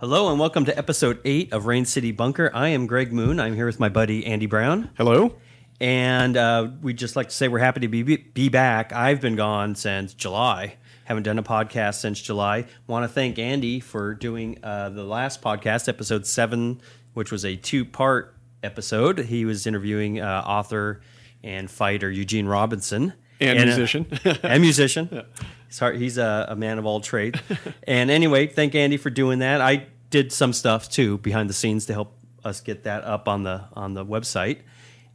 Hello and welcome to episode eight of Rain City Bunker. I am Greg Moon. I'm here with my buddy Andy Brown, Hello. and uh, we'd just like to say we're happy to be be back. I've been gone since July. Haven't done a podcast since July. Want to thank Andy for doing uh, the last podcast, episode seven, which was a two-part episode. He was interviewing uh, author and fighter Eugene Robinson And uh, musician. and musician. He's, hard, he's a, a man of all trades. and anyway, thank Andy for doing that. I did some stuff too behind the scenes to help us get that up on the on the website.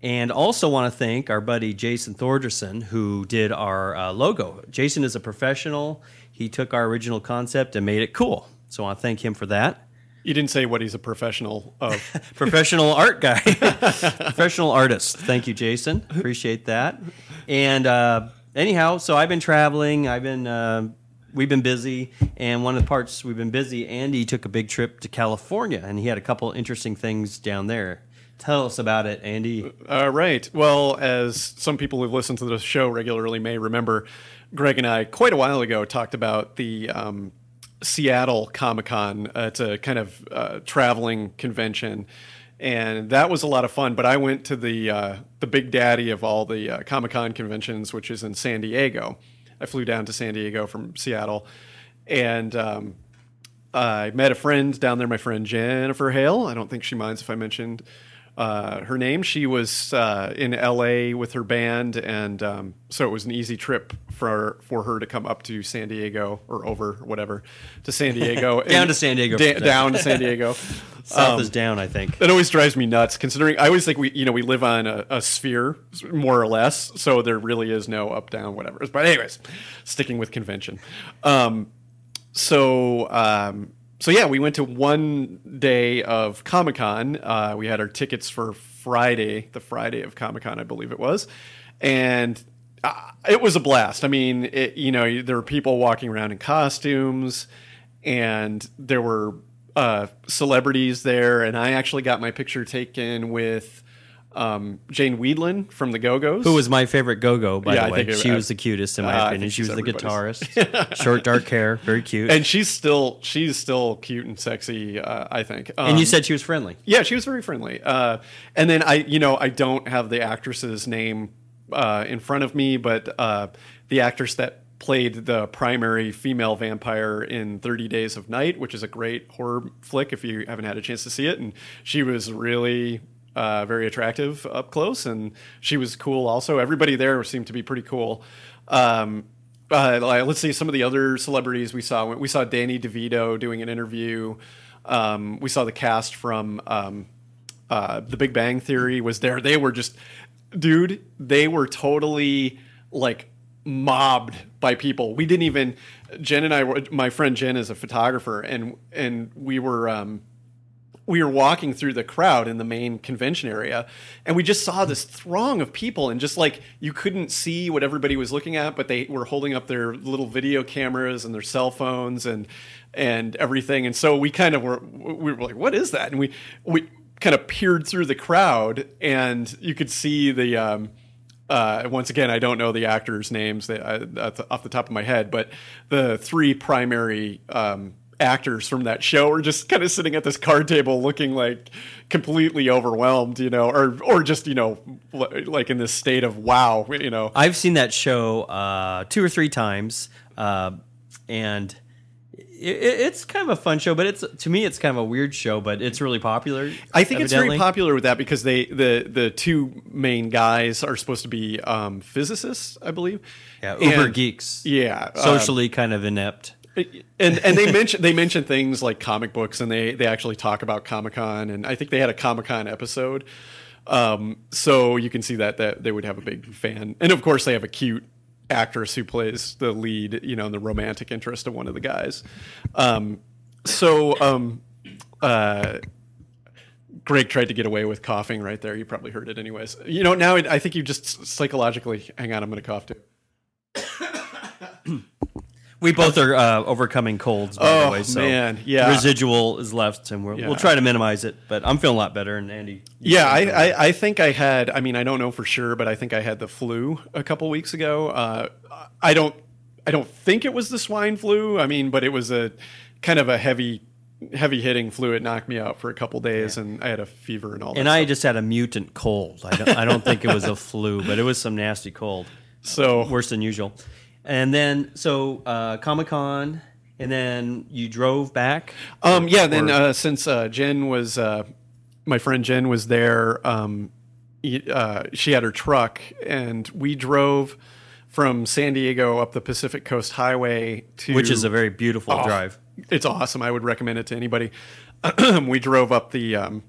And also want to thank our buddy Jason Thorderson who did our uh, logo. Jason is a professional. He took our original concept and made it cool. So I want to thank him for that. You didn't say what he's a professional of. professional art guy, professional artist. Thank you, Jason. Appreciate that. And uh, anyhow, so I've been traveling. I've been uh, we've been busy, and one of the parts we've been busy. Andy took a big trip to California, and he had a couple interesting things down there. Tell us about it, Andy. All right. Well, as some people who've listened to the show regularly may remember, Greg and I quite a while ago talked about the um, Seattle Comic Con. Uh, it's a kind of uh, traveling convention. And that was a lot of fun, but I went to the uh, the big daddy of all the uh, Comic Con conventions, which is in San Diego. I flew down to San Diego from Seattle, and um, I met a friend down there, my friend Jennifer Hale. I don't think she minds if I mentioned uh, her name. She was uh, in LA with her band, and um, so it was an easy trip for for her to come up to San Diego or over whatever to San Diego, Down to San Diego. Da- down to San Diego. South Um, is down, I think. It always drives me nuts, considering I always think we, you know, we live on a, a sphere, more or less, so there really is no up, down, whatever. But anyways, sticking with convention. Um, so, um, so yeah, we went to one day of Comic Con. Uh, we had our tickets for Friday, the Friday of Comic Con, I believe it was, and uh, it was a blast. I mean, it, you know, there were people walking around in costumes, and there were uh, celebrities there, and I actually got my picture taken with um, Jane Wiedlin from the Go Go's. Who was my favorite go-go, by Yeah, the way? it- she I- was the cutest in my Uh, opinion. She was the guitarist. Short, dark hair, very cute. and she's still she's still cute and sexy. Uh, I think. Um, and you said she was friendly. Yeah, she was very friendly. Uh, and then I, you know, I don't have the actress's name uh, in front of me, but uh, the actress that played the primary female vampire in 30 Days of Night, which is a great horror flick if you haven't had a chance to see it, and she was really. Uh, very attractive up close, and she was cool. Also, everybody there seemed to be pretty cool. Um, uh, like, let's see some of the other celebrities we saw. We saw Danny DeVito doing an interview. Um, we saw the cast from um, uh, The Big Bang Theory was there. They were just, dude, they were totally like mobbed by people. We didn't even. Jen and I, were, my friend Jen is a photographer, and and we were. Um, we were walking through the crowd in the main convention area and we just saw this throng of people and just like you couldn't see what everybody was looking at but they were holding up their little video cameras and their cell phones and and everything. And so we kind of were we were like what is that? And we we kind of peered through the crowd and you could see the um uh, once again, I don't know the actors' names that, off the top of my head, but the three primary um, actors from that show are just kind of sitting at this card table, looking like completely overwhelmed, you know, or or just you know, like in this state of wow, you know. I've seen that show uh, two or three times, uh, and it, it's kind of a fun show. But it's to me, it's kind of a weird show. But it's really popular. I think it's very popular with that because they the the two main guys are supposed to be um, physicists, I believe. Yeah, uber And- geeks. Yeah, um, socially kind of inept. And and they mention they mention things like comic books and they they actually talk about Comic Con and I think they had a Comic Con episode. Um, so you can see that that they would have a big fan, and of course they have a cute actress who plays the lead, you know, in the romantic interest of one of the guys. Um, so um, uh, Greg tried to get away with coughing right there. You probably heard it anyways. You know, now I think you just psychologically. Hang on, I'm going to cough too. We both are uh, overcoming colds, by the Oh, way. So man, yeah. residual is left, and we're, Yeah. we'll try to minimize it. But I'm feeling a lot better, and Andy. Yeah, I, I, I think I had. I mean, I don't know for sure, but I think I had the flu a couple weeks ago. Uh, I don't. I don't think it was the swine flu. I mean, but it was a kind of a heavy heavy hitting flu. It knocked me out for a couple days, and I had a fever and all. That. And that I stuff. just had a mutant cold. I don't, I don't think it was a flu, but it was some nasty cold, so worse than usual. And then so uh, Comic Con, and then you drove back. Um, yeah. Then Or- uh, since uh, Jen was uh, my friend Jen was there, um, uh, she had her truck, and we drove from San Diego up the Pacific Coast Highway to which is a very beautiful Oh, drive. It's awesome. I would recommend it to anybody. we drove up the um,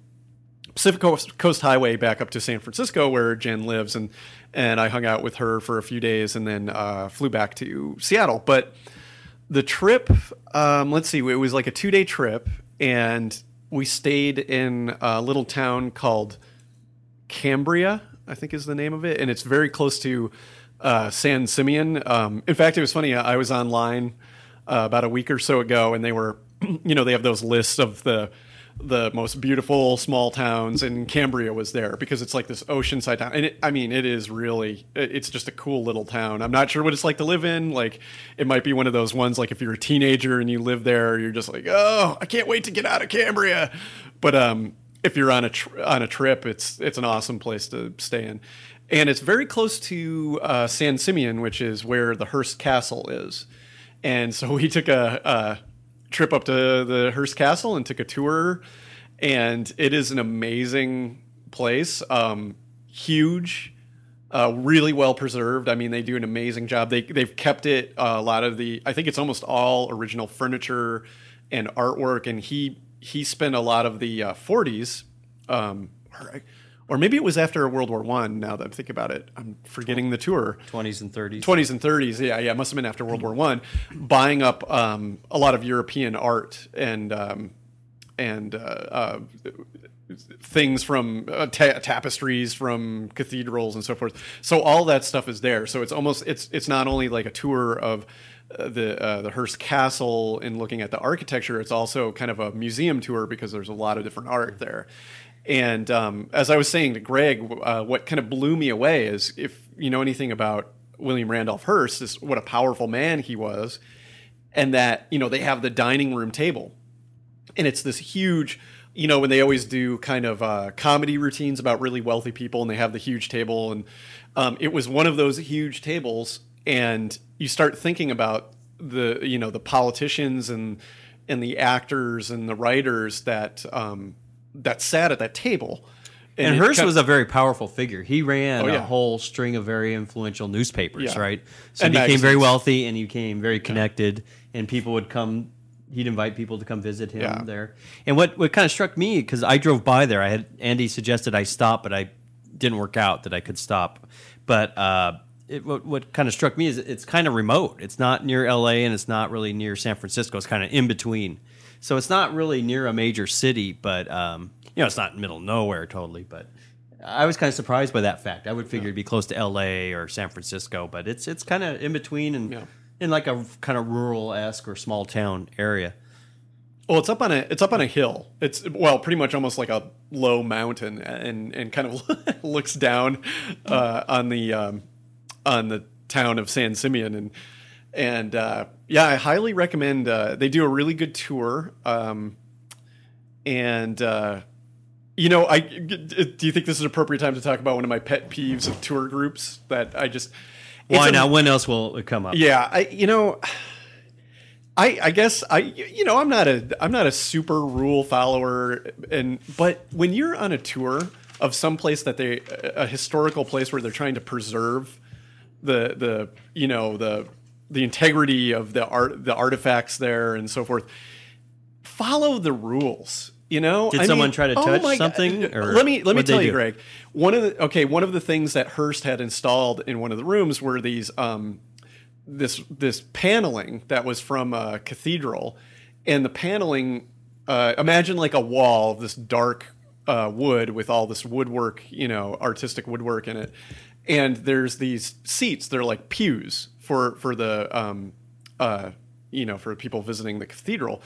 Pacific Coast, Coast Highway back up to San Francisco, where Jen lives, and and I hung out with her for a few days, and then uh, flew back to Seattle. But the trip, um, let's see, it was like a two day trip, and we stayed in a little town called Cambria, I think is the name of it, and it's very close to uh, San Simeon. Um, in fact, it was funny. I was online uh, about a week or so ago, and they were, you know, they have those lists of the the most beautiful small towns, and Cambria was there because it's like this oceanside town. And it, I mean, it is really, it's just a cool little town. I'm not sure what it's like to live in. Like, it might be one of those ones like if you're a teenager and you live there, you're just like, oh, I can't wait to get out of Cambria. But um, if you're on a tr- on a trip, it's it's an awesome place to stay in, and it's very close to uh, San Simeon, which is where the Hearst Castle is. And so we took a, a trip up to the Hearst Castle and took a tour, and it is an amazing place. Um, huge, uh, really well preserved. I mean, they do an amazing job. They they've kept it uh, a lot of the. I think it's almost all original furniture and artwork, and he he spent a lot of the uh, 40s. Um, or, maybe it was after World War One. Now that I'm thinking about it, I'm forgetting the tour. 20s and 30s. 20s and 30s yeah yeah it must have been after world war one buying up um, a lot of european art and um, and uh, uh, things from uh, ta- tapestries from cathedrals and so forth so all that stuff is there so it's almost it's it's not only like a tour of uh, the uh, the Hearst Castle and looking at the architecture it's also kind of a museum tour because there's a lot of different art there and um, as I was saying to Greg, uh, what kind of blew me away is if you know anything about William Randolph Hearst, is what a powerful man he was, and that you know they have the dining room table, and it's this huge. You know when they always do kind of uh, comedy routines about really wealthy people, and they have the huge table, and um, it was one of those huge tables, and you start thinking about the you know the politicians and and the actors and the writers that um, that sat at that table. And it Hearst kind- was a very powerful figure. He ran Oh, a whole string of very influential newspapers, Yeah. right? So And he became very wealthy and he became very connected, and people would come. He'd invite people to come visit him Yeah. there. And what, what kind of struck me because I drove by there, I had Andy suggested I stop, but I didn't work out that I could stop. But uh, it, what, what kind of struck me is it's kind of remote. It's not near L.A. and it's not really near San Francisco. It's kind of in between. So it's not really near a major city, but um, you know, it's not middle of nowhere totally. But I was kind of surprised by that fact. I would figure it'd be close to L.A. or San Francisco, but it's it's kind of in between and Yeah. in like a kind of rural esque or small town area. Well, it's up on a it's up on a hill. It's well, pretty much almost like a low mountain, and and kind of looks down uh, on the um, on the town of San Simeon, and and uh, yeah, I highly recommend. Uh, they do a really good tour, um, and uh, you know, I do you think this is an appropriate time to talk about one of my pet peeves of tour groups that I just Why now? When else will it come up? yeah, I you know, I I guess I you know I'm not a I'm not a super rule follower, and but when you're on a tour of some place that they a historical place where they're trying to preserve the the you know the the integrity of the art the artifacts there and so forth, follow the rules. You know, Did I someone mean, try to oh touch God. something, or Let me let me tell you, do? Greg. One of the okay, one of the things that Hearst had installed in one of the rooms were these um, this this paneling that was from a cathedral, and the paneling. Uh, imagine like a wall of this dark uh, wood with all this woodwork, you know, artistic woodwork in it, and there's these seats. They're like pews for for the um, uh, you know for people visiting the cathedral.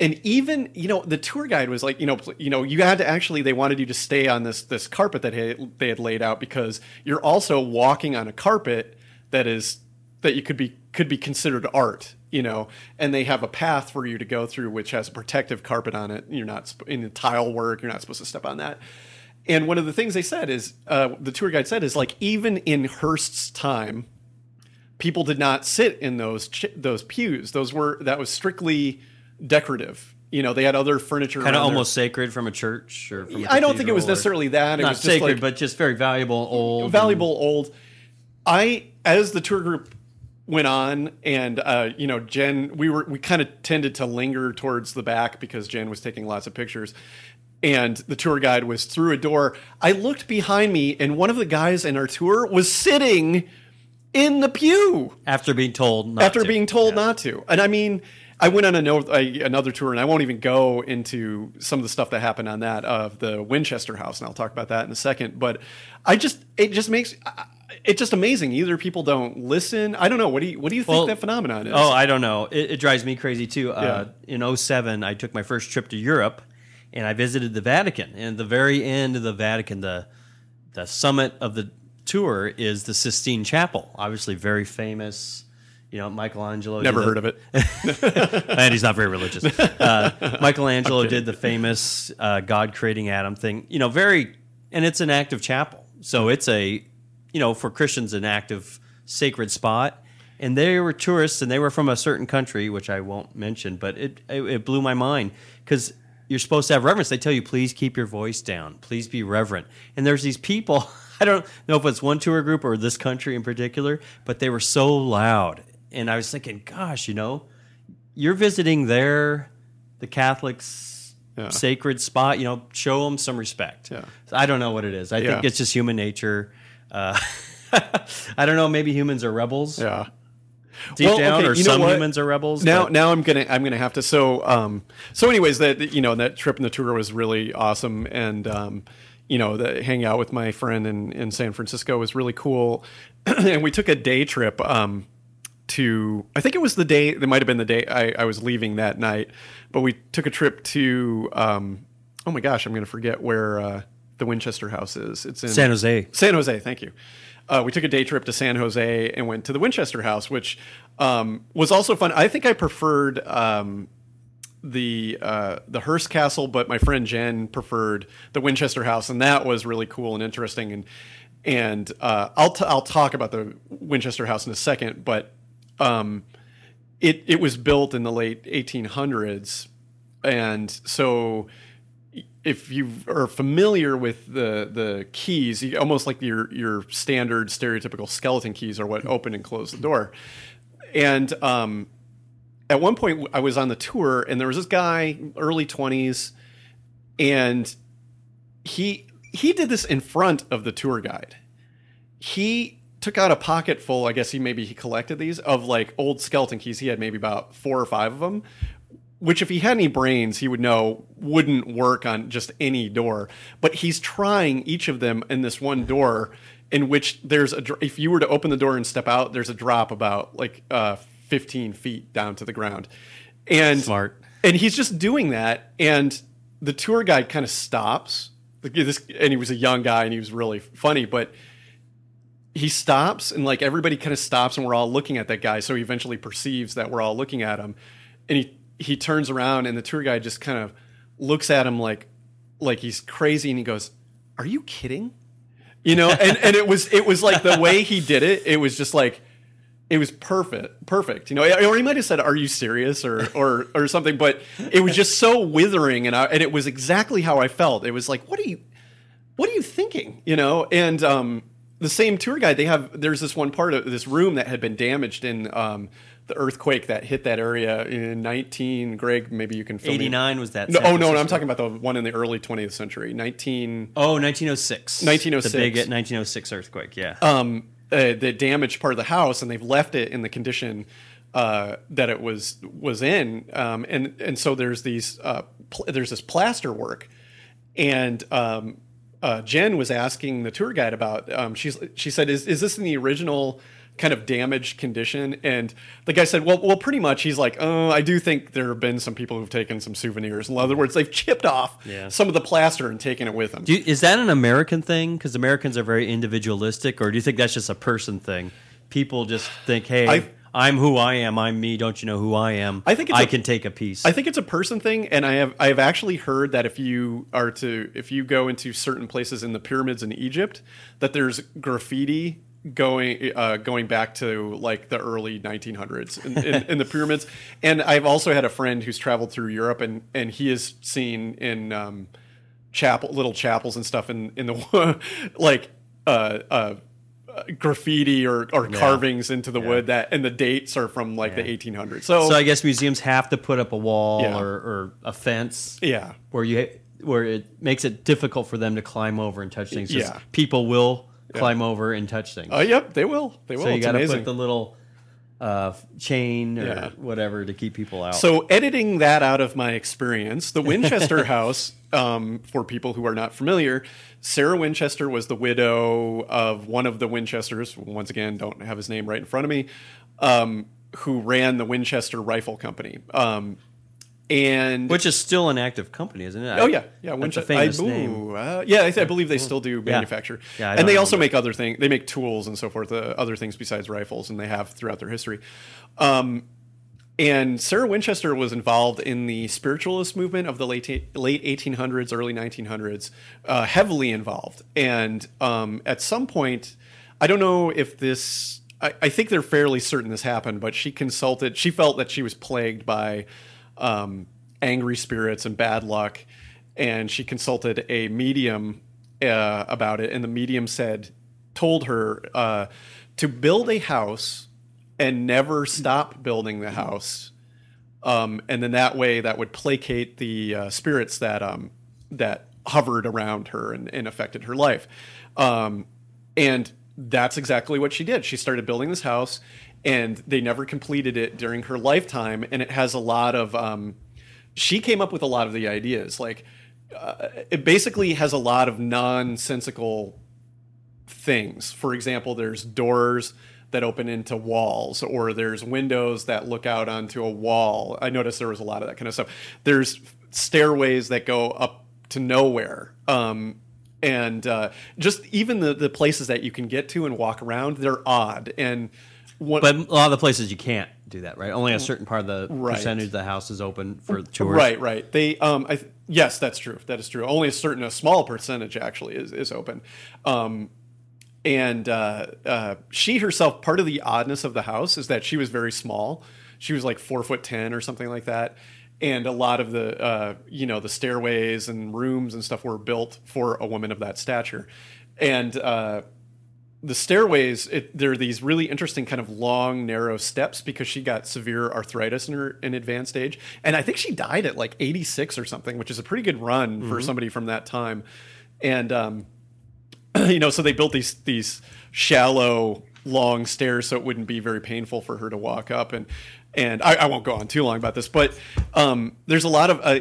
And even you know the tour guide was like you know you know you had to actually they wanted you to stay on this this carpet that they had laid out because you're also walking on a carpet that is that you could be could be considered art you know, and they have a path for you to go through, which has a protective carpet on it. You're not in the tile work. You're not supposed to step on that. And one of the things they said is, uh, the tour guide said is like even in Hearst's time, people did not sit in those ch- those pews. Those were that was strictly decorative. You know, they had other furniture. Kind of almost sacred from a church or from a I don't think it was necessarily that. It not was just sacred, like but just very valuable, old, valuable old. I as the tour group went on, and uh, you know, Jen, we were we kind of tended to linger towards the back because Jen was taking lots of pictures. And the tour guide was through a door. I looked behind me, and one of the guys in our tour was sitting in the pew after being told not after to. being told Yeah. not to. And I mean, I went on a no, another tour, and I won't even go into some of the stuff that happened on that of the Winchester House, and I'll talk about that in a second. But I just, it just makes it's just amazing. Either people don't listen. I don't know. What do you what do you think Well, that phenomenon is? Oh, I don't know. It, it drives me crazy too. Uh, in 07, I took my first trip to Europe and I visited the Vatican. And the very end of the Vatican, the the summit of the tour is the Sistine Chapel. Obviously, very famous. You know, Michelangelo. Never heard of it. and he's not very religious. Uh, Michelangelo did the famous uh, God creating Adam thing. You know, very, and it's an active chapel, so it's a, you know, for Christians an active sacred spot. And they were tourists, and they were from a certain country, which I won't mention, but it it, it blew my mind because you're supposed to have reverence. They tell you, please keep your voice down, please be reverent. And there's these people. I don't know if it's one tour group or this country in particular, but they were so loud, and I was thinking, gosh, you know, you're visiting their the Catholics Yeah. sacred spot. You know, show them some respect. Yeah. So I don't know what it is. I Yeah. think it's just human nature. Uh, I don't know. Maybe humans are rebels Yeah. deep Well, down, okay, or some humans are rebels. Now, but- now I'm gonna I'm gonna have to. So, um, so anyways, that you know that trip in the tour was really awesome, and um, you know, the hang out with my friend in in San Francisco was really cool, and we took a day trip. Um, to I think it was the day it might have been the day I, I was leaving that night, but we took a trip to um, oh my gosh, I'm gonna forget where uh, the Winchester House is. It's in San Jose. San Jose, thank you. Uh, we took a day trip to San Jose and went to the Winchester House, which um, was also fun. I think I preferred um, the uh, the Hearst Castle, but my friend Jen preferred the Winchester House, and that was really cool and interesting. And and uh, I'll t- I'll talk about the Winchester House in a second, but um, it it was built in the late 1800s, and so if you are familiar with the the keys, you, almost like your your standard stereotypical skeleton keys are what open and close the door. And um, at one point, I was on the tour, and there was this guy, early twenties, and he he did this in front of the tour guide. He took out a pocket full. I guess he maybe he collected these of like old skeleton keys. He had maybe about four or five of them, which if he had any brains he would know wouldn't work on just any door but he's trying each of them in this one door in which there's a if you were to open the door and step out there's a drop about like uh, 15 feet down to the ground. And Smart. and he's just doing that and the tour guide kind of stops. Like, this and he was a young guy and he was really funny but he stops and like everybody kind of stops and we're all looking at that guy so he eventually perceives that we're all looking at him. And he he turns around and the tour guide just kind of looks at him like like he's crazy and he goes are you kidding? You know and and it was it was like the way he did it it was just like it was perfect perfect you know or he might have said are you serious or or or something but it was just so withering and I, and it was exactly how I felt it was like what are you what are you thinking you know and um the same tour guide they have there's this one part of this room that had been damaged in um the earthquake that hit that area in 19 greg maybe you can fill me in. 89 was that. no, oh no, no i'm talking about the one in the early 20th century 19 Oh, 1906. 1906. The big 1906 earthquake. Yeah. um, uh, the damaged part of the house, and they've left it in the condition uh, that it was was in. Um, and and so there's these uh, pl- there's this plaster work, and um, uh, Jen was asking the tour guide about. Um, she's she said, "Is is this in the original?" Kind of damaged condition and the guy said well well pretty much he's like oh i do think there have been some people who've taken some souvenirs in other words they've chipped off Yeah. some of the plaster and taken it with them Do you, is that an American thing? Because Americans are very individualistic, or do you think that's just a person thing? People just think, "Hey, I, I'm who I am. I'm me. Don't you know who I am? I think it's I a- can take a piece. I think it's a person thing, and I have I have actually heard that if you are to if you go into certain places in the pyramids in Egypt, that there's graffiti going uh, going back to like the early 1900s in, in, in the pyramids. And I've also had a friend who's traveled through Europe, and and he has seen in um, chapel little chapels and stuff in in the like uh, uh, graffiti or, or carvings into the wood that and the dates are from like the 1800s. So, so I guess museums have to put up a wall Yeah. or, or a fence yeah. where you where it makes it difficult for them to climb over and touch things. Yeah. people will climb over and touch things. Oh, yep, they will. They will. so you got to put the little uh, chain or Yeah. whatever to keep people out. So, editing that out of my experience, the Winchester House, um, for people who are not familiar, Sarah Winchester was the widow of one of the Winchesters. Once again, don't have his name right in front of me, um, who ran the Winchester Rifle Company. Um, and which is still an active company, isn't it? Oh yeah, yeah. That's Winchester. a famous I, name. ooh, uh, yeah, I, I believe they still do manufacture, Yeah, I and they also make other things. They make tools and so forth, uh, other things besides rifles, and they have throughout their history. Um, and Sarah Winchester was involved in the spiritualist movement of the late late 1800s, early 1900s, uh, heavily involved. And um, at some point, I don't know if this. I, I think they're fairly certain this happened, but she consulted. She felt that she was plagued by um, angry spirits and bad luck, and she consulted a medium uh, about it. And the medium said, told her uh, to build a house and never stop building the house. Um, and then that way, that would placate the uh, spirits that um, that hovered around her and, and affected her life. Um, and that's exactly what she did. She started building this house, and they never completed it during her lifetime. And it has a lot of. Um, she came up with a lot of the ideas. Like, uh, it basically has a lot of nonsensical things. For example, there's doors that open into walls, or there's windows that look out onto a wall. I noticed there was a lot of that kind of stuff. There's stairways that go up to nowhere. Um, and uh, just even the, the places that you can get to and walk around, they're odd. And what, But a lot of the places you can't do that, right? Only a certain part of the Right. percentage of the house is open for tours. Right, right. They, um, I, yes, that's true. That is true. Only a certain, a small percentage actually is, is open. Um, and uh, uh, she herself, part of the oddness of the house is that she was very small. She was like four foot ten or something like that. And a lot of the, uh, you know, the stairways and rooms and stuff were built for a woman of that stature. And uh, the stairways, it, there are these really interesting kind of long, narrow steps because she got severe arthritis in her in advanced age, and I think she died at like 86 or something, which is a pretty good run for somebody from that time. And um, you know, so they built these these shallow, long stairs so it wouldn't be very painful for her to walk up. And and I, I won't go on too long about this, but um, there's a lot of uh,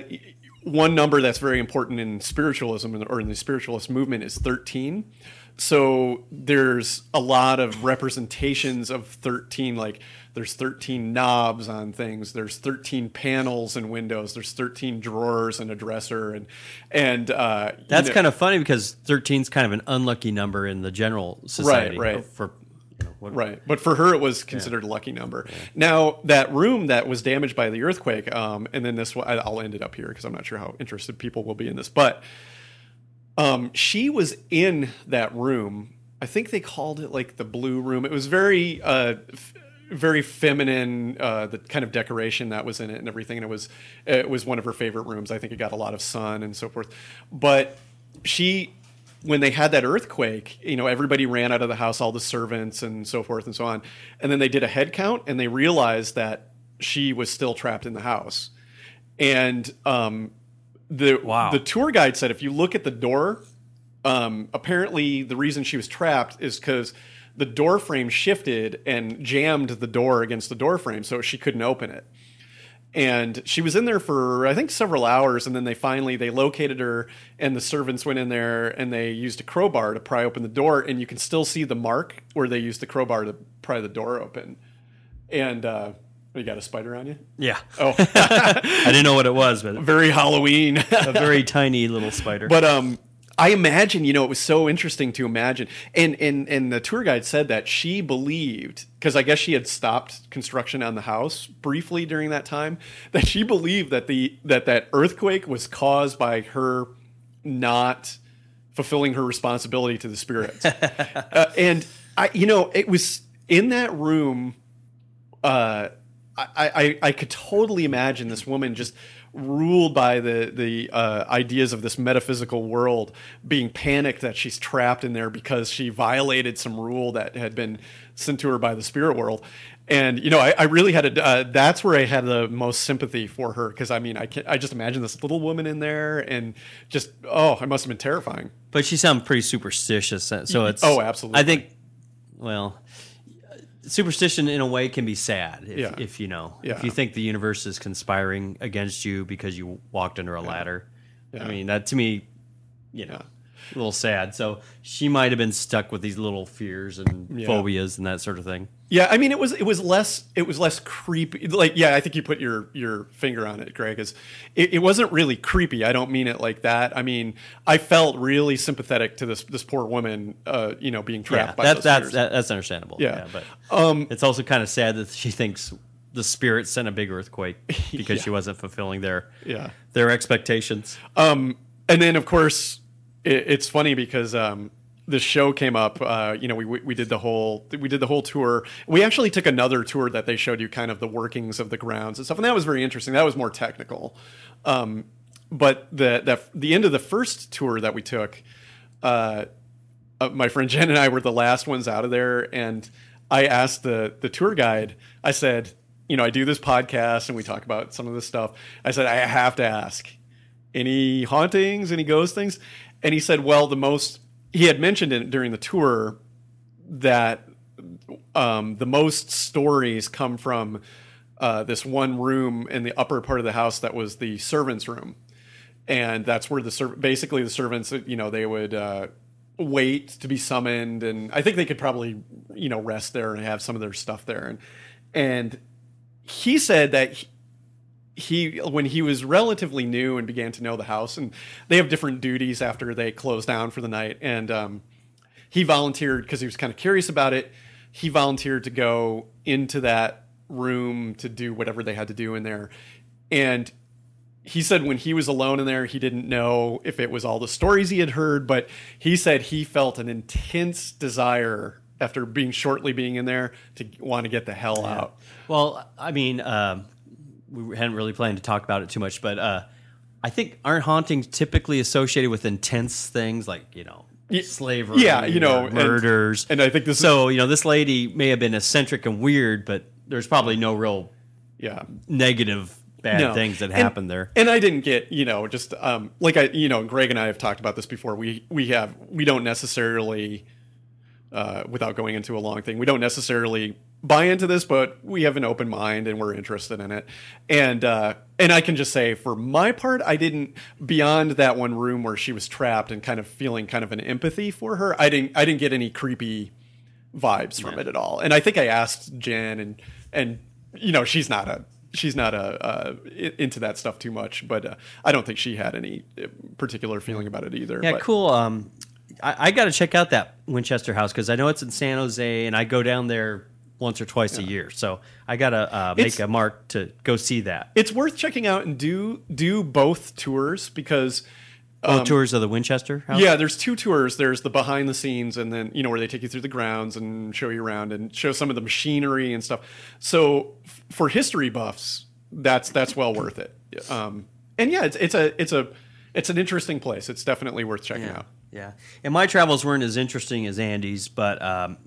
one number that's very important in spiritualism or in the spiritualist movement is 13. So there's a lot of representations of 13, like there's 13 knobs on things, there's 13 panels and windows, there's 13 drawers and a dresser, and and uh, you That's know- kind of funny because 13 is kind of an unlucky number in the general society. right. right For you know, what, Right, but for her, it was considered a lucky number. Now that room that was damaged by the earthquake, um, and then this, I'll end it up here because I'm not sure how interested people will be in this, but um, she was in that room. I think they called it like the blue room. It was very, uh, f- very feminine. Uh, the kind of decoration that was in it and everything, and it was, it was one of her favorite rooms. I think it got a lot of sun and so forth. But she when they had that earthquake, you know, everybody ran out of the house, all the servants and so forth and so on. And then they did a head count and they realized that she was still trapped in the house. And um, the Wow. the tour guide said if you look at the door, um, apparently the reason she was trapped is because the door frame shifted and jammed the door against the door frame, so she couldn't open it and she was in there for i think several hours and then they finally they located her and the servants went in there and they used a crowbar to pry open the door and you can still see the mark where they used the crowbar to pry the door open and uh you got a spider on you Yeah. oh I didn't know what it was, but very halloween a very tiny little spider. but um I imagine, you know, it was so interesting to imagine, and and and the tour guide said that she believed because I guess she had stopped construction on the house briefly during that time that she believed that the that that earthquake was caused by her not fulfilling her responsibility to the spirits, uh, and I, you know, it was in that room. Uh, I, I I could totally imagine this woman just ruled by the the uh, ideas of this metaphysical world, being panicked that she's trapped in there because she violated some rule that had been sent to her by the spirit world. And you know, I, I really had a. Uh, that's where I had the most sympathy for her because I mean, I can I just imagine this little woman in there and just oh, it must have been terrifying. But she sounds pretty superstitious, so it's oh, absolutely. I think, well, superstition in a way can be sad if, Yeah. if you know Yeah. if you think the universe is conspiring against you because you walked under a ladder. Yeah. I mean, that to me, you know, a little sad. So she might have been stuck with these little fears and phobias and that sort of thing. Yeah, I mean, it was it was less it was less creepy. Like, yeah, I think you put your your finger on it, Greg. Is it, it wasn't really creepy. I don't mean it like that. I mean, I felt really sympathetic to this this poor woman, uh, you know, being Yeah, trapped by that's that, that's understandable. Yeah. but Um, it's also kind of sad that she thinks the spirit sent a big earthquake because Yeah. she wasn't fulfilling their Yeah. their expectations. Um, and then of course it, it's funny because um, the show came up. Uh, you know, we we did the whole we did the whole tour. We actually took another tour that they showed you kind of the workings of the grounds and stuff, and that was very interesting. That was more technical. Um, but the the the end of the first tour that we took, uh, uh, my friend Jen and I were the last ones out of there, and I asked the the tour guide. I said, you know, I do this podcast and we talk about some of this stuff. I said I have to ask any hauntings, any ghost things, and he said, well, the most he had mentioned it during the tour that um, the most stories come from uh, this one room in the upper part of the house that was the servants' room, and that's where the basically the servants, you know, they would uh, wait to be summoned, and I think they could probably, you know, rest there and have some of their stuff there, and and he said that. He when he was relatively new and began to know the house and they have different duties after they close down for the night and um, he volunteered because he was kind of curious about it. He volunteered to go into that room to do whatever they had to do in there. And he said when he was alone in there he didn't know if it was all the stories he had heard but he said he felt an intense desire after being shortly being in there to want to get the hell out. Well, I mean, um, we hadn't really planned to talk about it too much, but uh, I think aren't hauntings typically associated with intense things like you know slavery, yeah, you know, or and- murders, and I think this is- so you know this lady may have been eccentric and weird, but there's probably no real yeah negative bad No. things that And- happened there. And I didn't get, you know, just um, like I, you know, Greg and I have talked about this before. We we have we don't necessarily, uh, without going into a long thing, we don't necessarily buy into this, but we have an open mind and we're interested in it. And uh, and I can just say, for my part, I didn't beyond that one room where she was trapped and kind of feeling kind of an empathy for her. I didn't I didn't get any creepy vibes from it at all. And I think I asked Jen and and you know she's not a she's not a uh, into that stuff too much, but uh, I don't think she had any particular feeling about it either. Yeah, but, cool. Um, I, I got to check out that Winchester House because I know it's in San Jose, and I go down there once or twice a year. So I got to uh, make It's- a mark to go see that. It's worth checking out and do do both tours because Both tours of the Winchester House. Um, Yeah, there's two tours. There's the behind the scenes, and then you know where they take you through the grounds and show you around and show some of the machinery and stuff. So f- for history buffs, that's that's well worth it. Um, and yeah, it's it's a it's a it's an interesting place. It's definitely worth checking Yeah. out. Yeah. And my travels weren't as interesting as Andy's, but um,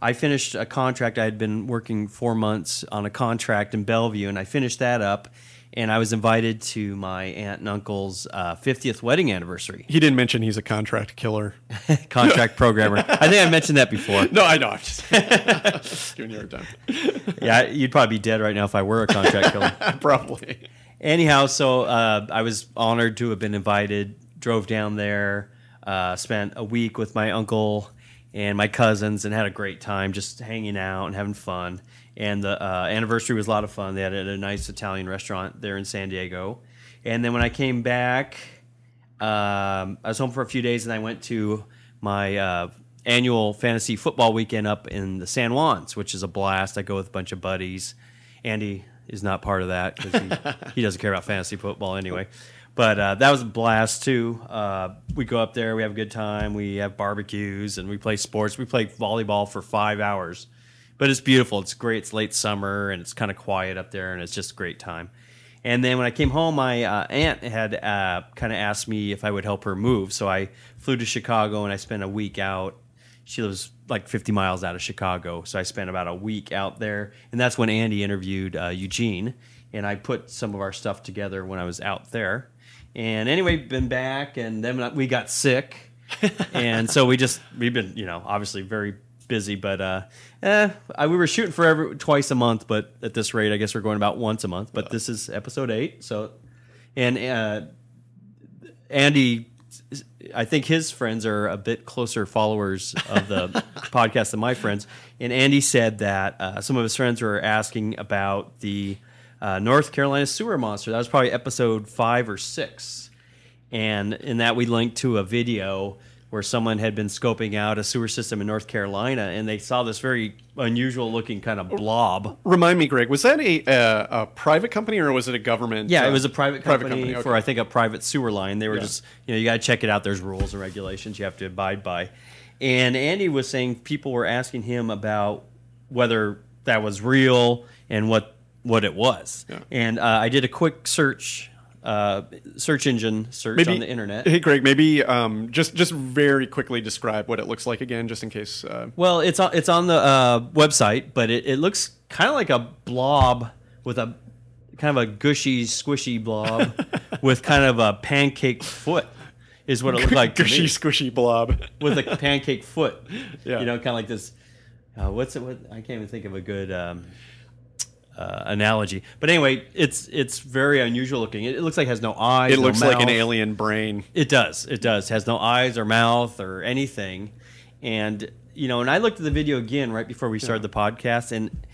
I finished a contract. I had been working four months on a contract in Bellevue, and I finished that up. And I was invited to my aunt and uncle's uh, 50th wedding anniversary. He didn't mention he's a contract killer. Contract programmer. I think I mentioned that before. No, I know. I'm just, just giving you a hard time. Yeah, you'd probably be dead right now if I were a contract killer. Probably. Anyhow, so uh, I was honored to have been invited. Drove down there, uh, spent a week with my uncle and my cousins, and had a great time just hanging out and having fun. And the uh, anniversary was a lot of fun. They had a, a nice Italian restaurant there in San Diego. And then when I came back, um, I was home for a few days, and I went to my uh, annual fantasy football weekend up in the San Juans, which is a blast. I go with a bunch of buddies. Andy is not part of that because he, he doesn't care about fantasy football anyway. But uh, that was a blast too. Uh, we go up there, we have a good time, we have barbecues, and we play sports. We play volleyball for five hours, but it's beautiful. It's great. It's late summer and it's kind of quiet up there, and it's just a great time. And then when I came home, my uh, aunt had uh, kind of asked me if I would help her move. So I flew to Chicago and I spent a week out. She lives like 50 miles out of Chicago. So I spent about a week out there. And that's when Andy interviewed uh, Eugene. And I put some of our stuff together when I was out there. And anyway, been back. And then we got sick. and so we just, we've been, you know, obviously very busy, but uh, eh, I, we were shooting for every twice a month. But at this rate, I guess we're going about once a month. But this is episode eight. So, and uh, Andy, I think his friends are a bit closer followers of the podcast than my friends. And Andy said that uh, some of his friends were asking about the uh, North Carolina sewer monster. That was probably episode five or six. And in that, we linked to a video where someone had been scoping out a sewer system in North Carolina, and they saw this very unusual looking kind of blob. Remind me, Greg, was that a, uh, a private company or was it a government? Yeah, uh, it was a private company, private company, okay. for I think a private sewer line. They were Yeah. just you know you got to check it out. There's rules and regulations you have to abide by. And Andy was saying people were asking him about whether that was real and what what it was. Yeah. And uh, I did a quick search. Uh, search engine search on the internet. Hey, Greg, maybe um, just just very quickly describe what it looks like again, just in case. Uh, Well, it's on it's on the uh, website, but it, it looks kind of like a blob with a kind of a gushy, squishy blob with kind of a pancake foot. Is what it looked like gushy, squishy blob. with a pancake foot. Yeah. You know, kind of like this. Uh, what's it? What I can't even think of a good um, uh, analogy. But anyway, it's it's very unusual looking. It, it looks like it has no eyes. It no looks like an alien brain. It does. It does. Has no eyes or mouth or anything. And you know, and I looked at the video again right before we started the podcast, and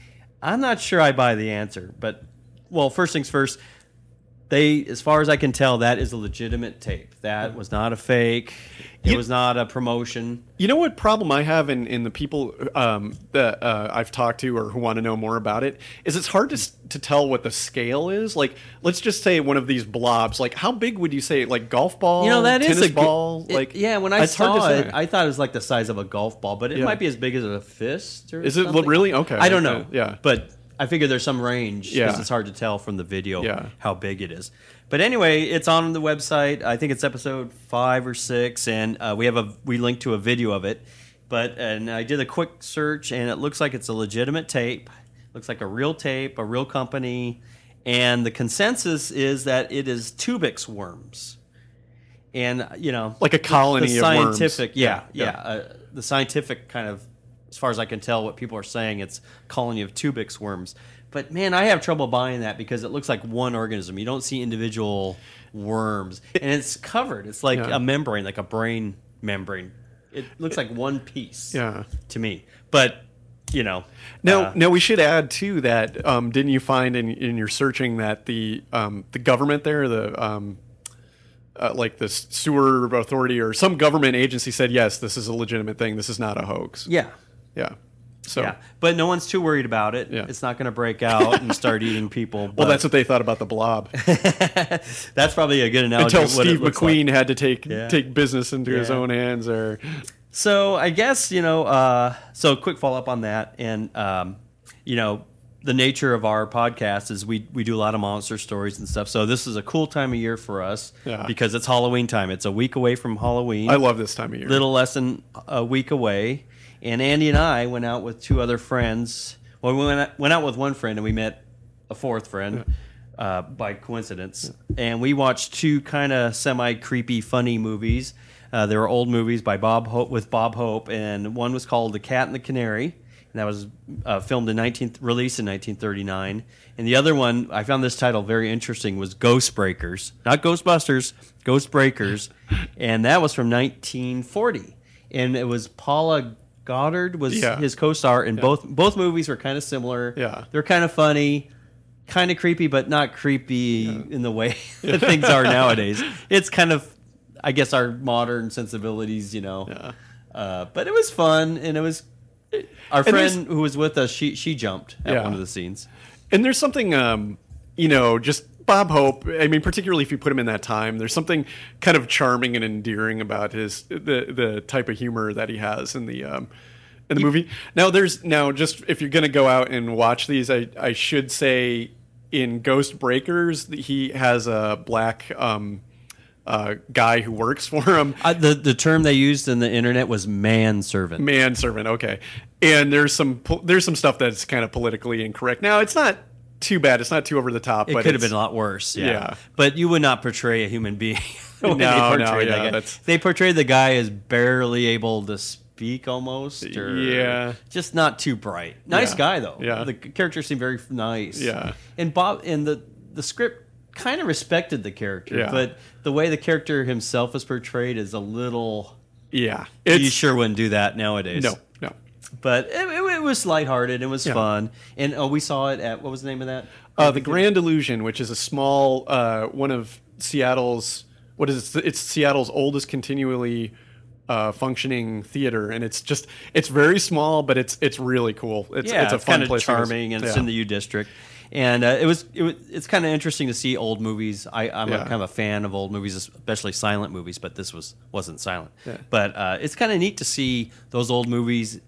I'm not sure I buy the answer. But well, first things first. They, as far as I can tell, that is a legitimate tape. That was not a fake. It You- was not a promotion. You know what problem I have in, in the people um, that uh, I've talked to or who want to know more about it is it's hard to, to tell what the scale is. Like, let's just say one of these blobs. Like, how big would you say? Like golf ball? You know that is tennis a good- ball. it- like, yeah, when I saw it, I thought it was like the size of a golf ball, but it Yeah. might be as big as a fist. Or Is it really? Okay, I don't okay, know. yeah. but I figure there's some range because Yeah. it's hard to tell from the video Yeah. how big it is. But anyway, it's on the website. I think it's episode five or six, and uh, we have a we linked to a video of it. But and I did a quick search, and it looks like it's a legitimate tape. Looks like a real tape, a real company, and the consensus is that it is Tubix worms. And you know, Like a colony the of worms. scientific, yeah, Yeah, yeah, yeah. Uh, the scientific kind of, as far as I can tell, what people are saying, it's colony of Tubix worms. But man, I have trouble buying that because it looks like one organism. You don't see individual worms, and it's covered. It's like Yeah. a membrane, like a brain membrane. It looks like one piece, Yeah. to me. But you know, Now, uh, now we should add too that um, didn't you find in, in your searching that the um, the government there, the um, uh, like the sewer authority or some government agency said yes, this is a legitimate thing. This is not a hoax. yeah, Yeah. So, yeah. But no one's too worried about it. Yeah. It's not going to break out and start eating people. well, that's what they thought about the blob that's probably a good analogy. until of what it Steve looks like. McQueen had to take Yeah. take business into his own hands. Or So I guess you know. Uh, so quick follow up on that, and um, you know, the nature of our podcast is we we do a lot of monster stories and stuff. So this is a cool time of year for us Yeah. because it's Halloween time. It's a week away from Halloween. I love this time of year. little less than a week away, and Andy and I went out with two other friends. Well, we went went out with one friend, and we met a fourth friend. Uh, by coincidence, and we watched two kind of semi creepy, funny movies. Uh, they were old movies by Bob Hope with Bob Hope, and one was called The Cat and the Canary, and that was uh, filmed in 19 released in 1939. And the other one, I found this title very interesting, was Ghost Breakers, not Ghostbusters, Ghost Breakers, and that was from 1940, and it was Paula Goddard was Yeah. his co-star, and both both movies were kind of similar. Yeah. they're kind of funny. Kind of creepy, but not creepy in the way that things are nowadays. It's kind of I guess our modern sensibilities, you know. Yeah. Uh, but it was fun, and it was our And friend who was with us. She she jumped at Yeah. one of the scenes. And there's something, um, you know, just Bob Hope. I mean, particularly if you put him in that time, there's something kind of charming and endearing about his the the type of humor that he has in the um, in the movie. Now, there's now just if you're going to go out and watch these, I I should say in Ghost Breakers he has a black um, uh, guy who works for him. Uh, the the term they used in the internet was manservant. manservant okay and there's some there's some stuff that's kind of politically incorrect now it's not too bad it's not too over the top It but could have been a lot worse. Yeah. Yeah. But you would not portray a human being. the oh, No, they no, portrayed yeah, that that's- They portrayed the guy as barely able to speak almost. Or Yeah. Just not too bright. Nice Yeah. guy though. Yeah. The character seemed very nice. Yeah. And Bob and the the script kind of respected the character, Yeah. but the way the character himself is portrayed is a little. yeah you sure wouldn't do that nowadays. no no But it, it, it was lighthearted. It was Yeah. fun, and oh, we saw it at what was the name of that? uh, the grand illusion which is a small uh, one of seattle's what is it it's seattle's oldest continually uh, functioning theater and it's just it's very small but it's it's really cool it's, yeah, it's a fun kind of place charming, and it's Yeah. in the U District. And uh, it was it was it's kind of interesting to see old movies. I, I'm a, Yeah. kind of a fan of old movies, especially silent movies. But this was wasn't silent. But uh, it's kind of neat to see those old movies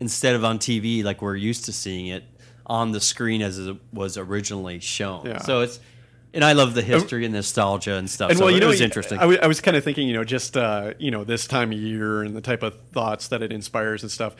instead of on TV like we're used to seeing it on the screen as it was originally shown. Yeah. So it's and I love the history and nostalgia and stuff. And so well, you it know, was interesting. I, w- I was kind of thinking, you know, just uh, you know, this time of year and the type of thoughts that it inspires and stuff.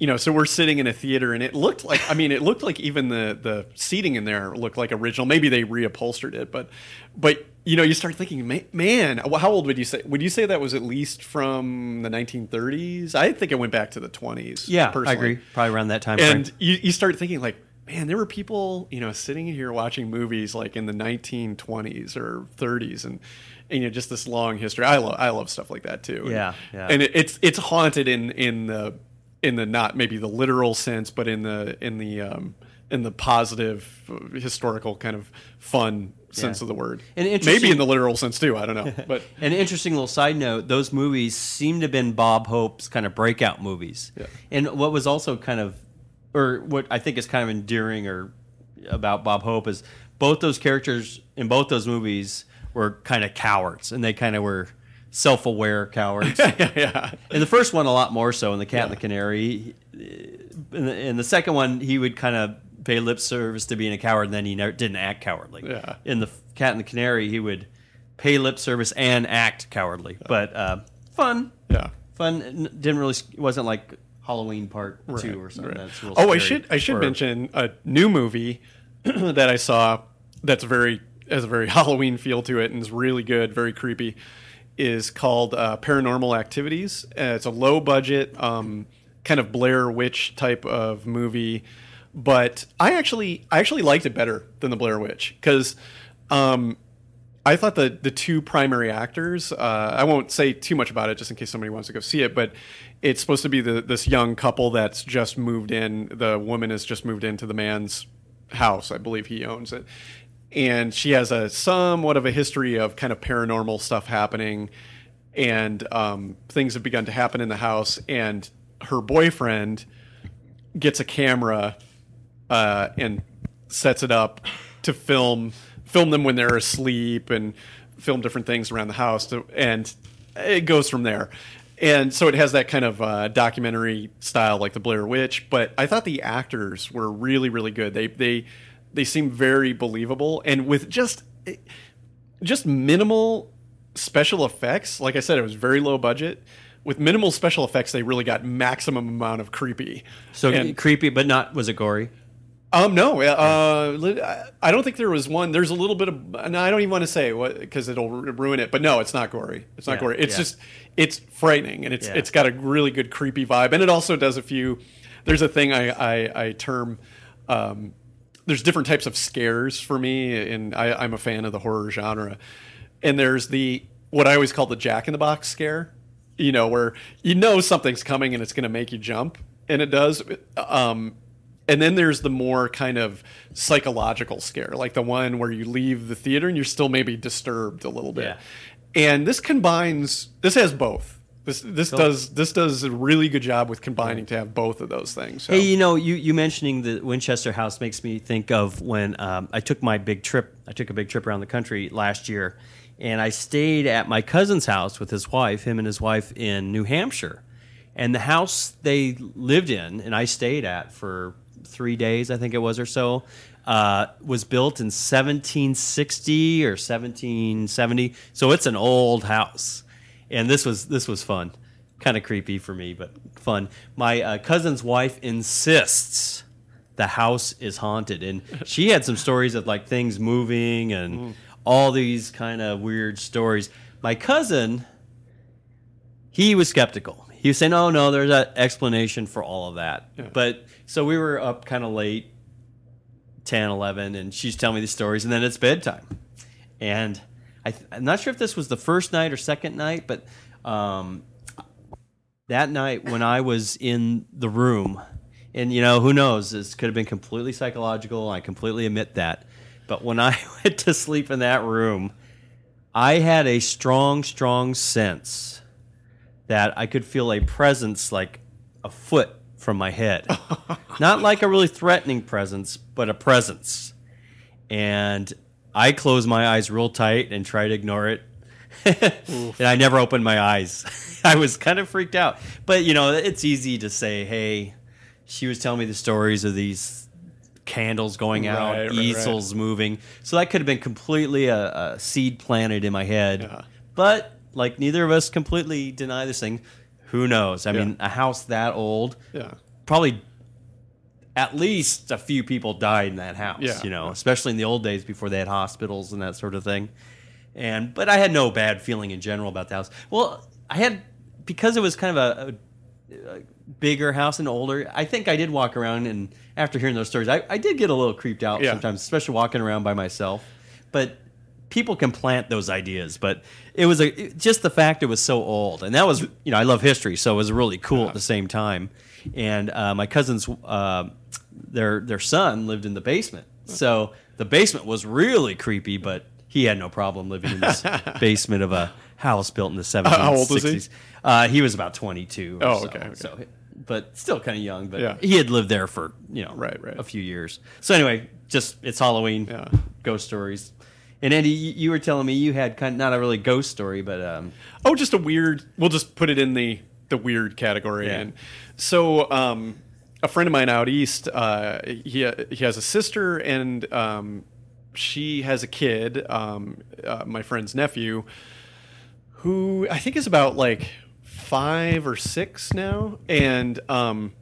You know, so we're sitting in a theater, and it looked like, I mean, it looked like even the the seating in there looked like original. Maybe they reupholstered it, but but you know, you start thinking, man, how old would you say? Would you say that was at least from the 1930s? I think it went back to the 20s. yeah, personally. I agree. Probably around that time frame. And you, you start thinking like, man, there were people, you know, sitting here watching movies like in the 1920s or 30s, and, and you know, just this long history. I love I love stuff like that too. And- Yeah, yeah. And it, it's it's haunted in in the in the not maybe the literal sense, but in the in the um, in the positive uh, historical kind of fun sense Yeah. of the word. And maybe in the literal sense too. I don't know, but An interesting little side note: those movies seem to have been Bob Hope's kind of breakout movies. Yeah. And what was also kind of, or what I think is kind of endearing or about Bob Hope is both those characters in both those movies were kind of cowards, and they kind of were self-aware cowards. yeah, yeah. In the first one, a lot more so. In the Cat and the Canary, in the, in the second one, he would kind of pay lip service to being a coward, and then he never didn't act cowardly. Yeah. In the Cat and the Canary, he would pay lip service and act cowardly, but uh, fun, yeah. fun. Didn't really. Wasn't like Halloween Part Two or something. right. Oh, I should I should or- mention a new movie that I saw that's very has a very Halloween feel to it and is really good, very creepy. Is called uh, Paranormal Activities. Uh, it's a low budget, um, kind of Blair Witch type of movie, but I actually I actually liked it better than the Blair Witch because. Um, I thought the the two primary actors. Uh, I won't say too much about it, just in case somebody wants to go see it. But it's supposed to be the this young couple that's just moved in. The woman has just moved into the man's house. I believe he owns it, and she has a somewhat of a history of kind of paranormal stuff happening, and um, things have begun to happen in the house. And her boyfriend gets a camera uh, and sets it up to film film them when they're asleep and film different things around the house. To, and it goes from there. And so it has that kind of uh, documentary style like the blair witch. But i thought the actors were really really good. They they they seem very believable and with just just minimal special effects like i said it was very low budget with minimal special effects they really got maximum amount of creepy So And- creepy, but not was it gory? um, no, uh, I- don't think there was one. There's a little bit of, no, I don't even want to say what because it'll ruin it. But no, it's not gory. It's not Yeah, gory. It's yeah. just, it's frightening, and it's Yeah. it's got a really good creepy vibe, and it also does a few. There's a thing I I, I term. Um, there's different types of scares for me, and I, I'm a fan of the horror genre. And there's the what I always call the Jack in the Box scare. You know, where you know something's coming and it's going to make you jump, and it does. Um, and then there's the more kind of psychological scare, like the one where you leave the theater and you're still maybe disturbed a little bit. Yeah. and this combines. This has both. This this does this does a really good job with combining to have both of those things. So. Hey, you know, you, you mentioning the Winchester House makes me think of when um, I took my big trip. I took a big trip around the country last year, and I stayed at my cousin's house with his wife, him and his wife in New Hampshire. And the house they lived in, and I stayed at for three days, I think it was or so, uh, was built in 1760 or 1770. So it's an old house, and this was this was fun, kind of creepy for me, but fun. My uh, cousin's wife insists the house is haunted, and she had some stories of like things moving and all these kind of weird stories. My cousin, he was skeptical. He was saying, "Oh no, there's an explanation for all of that." But so we were up kind of late, 10, 11, and she's telling me the stories, and then it's bedtime. And I th- I'm not sure if this was the first night or second night, but um, that night when I was in the room, and you know, who knows, this could have been completely psychological. I completely admit that. But when I went to sleep in that room, I had a strong, strong sense that I could feel a presence like a foot from my head. Not like a really threatening presence, but a presence. And I close my eyes real tight and try to ignore it. and I never opened my eyes. I was kind of freaked out. But, you know, it's easy to say, hey, she was telling me the stories of these candles going out, Right, right, easels moving. So that could have been completely a, a seed planted in my head. Yeah. But, like, neither of us completely deny this thing. Who knows? I Yeah. mean, a house that old, yeah. probably at least a few people died in that house. Yeah. You know, especially in the old days before they had hospitals and that sort of thing. And but I had no bad feeling in general about the house. Well, I had because it was kind of a, a, a bigger house and older. I think I did walk around and after hearing those stories, I, I did get a little creeped out Yeah. sometimes, especially walking around by myself. But people can plant those ideas, but it was a it- just the fact it was so old, and that was you know I love history, so it was really cool at the same time. And uh, my cousin's uh, their their son lived in the basement, so the basement was really creepy, but he had no problem living in this basement of a house built in the 1760s. how old was he? Uh, he was about 22. or Oh, so, okay, okay. So, but still kind of young. But Yeah. he had lived there for you know Right, right. a few years. So anyway, just it's Halloween. Yeah. Ghost stories. And Andy, you, were telling me you had kind of not a really ghost story, but um, Oh, just a weird. We'll just put it in the the weird category. Yeah. And so, um, a friend of mine out east, uh, he he has a sister, and um, she has a kid. Um, uh, my friend's nephew, who I think is about like five or six now, and um,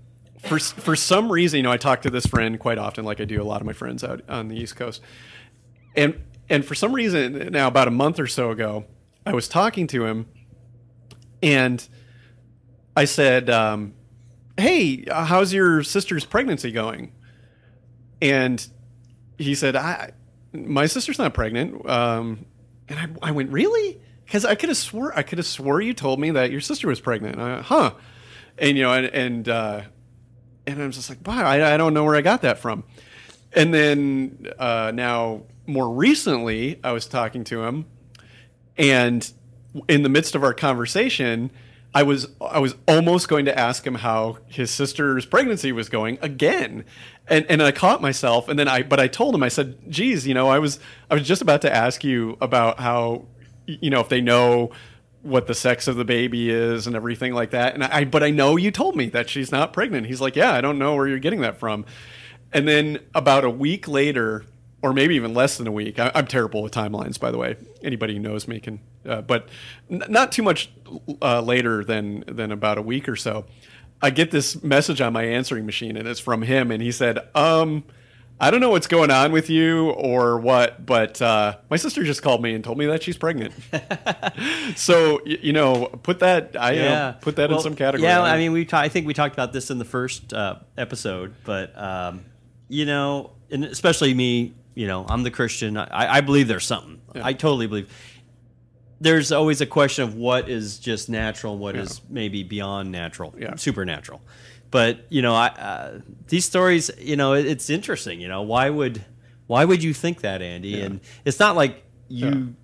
for for some reason, you know, I talk to this friend quite often, like I do a lot of my friends out on the East Coast, and and for some reason, now about a month or so ago, I was talking to him, and I said, um, "Hey, how's your sister's pregnancy going?" And he said, "I, my sister's not pregnant." Um, and I, I went, "Really?" Because I could have swore I could have swore you told me that your sister was pregnant. I, huh? And you know, and and uh, and I'm just like, wow, I, I don't know where I got that from. And then uh, now, more recently, I was talking to him, and in the midst of our conversation, I was I was almost going to ask him how his sister's pregnancy was going again, and and I caught myself, and then I but I told him I said, "Geez, you know, I was I was just about to ask you about how, you know, if they know." what the sex of the baby is and everything like that. And I but I know you told me that she's not pregnant. He's like yeah I don't know where you're getting that from. And then about a week later, or maybe even less than a week, I, I'm terrible with timelines, by the way. Anybody who knows me can, uh, but n- not too much uh, later than than about a week or so. I get this message on my answering machine, and it's from him, and he said, "Um, I don't know what's going on with you or what, but uh, my sister just called me and told me that she's pregnant. so y- you know, put that I you know, put that in some category. Yeah, I mean, we ta- I think we talked about this in the first uh, episode, but um, you know, and especially me, you know, I'm the Christian. I, I believe there's something. I totally believe. There's always a question of what is just natural, and what is maybe beyond natural, Yeah. supernatural. But you know, I, uh, these stories, you know, it, it's interesting. You know, why would why would you think that, Andy? And it's not like you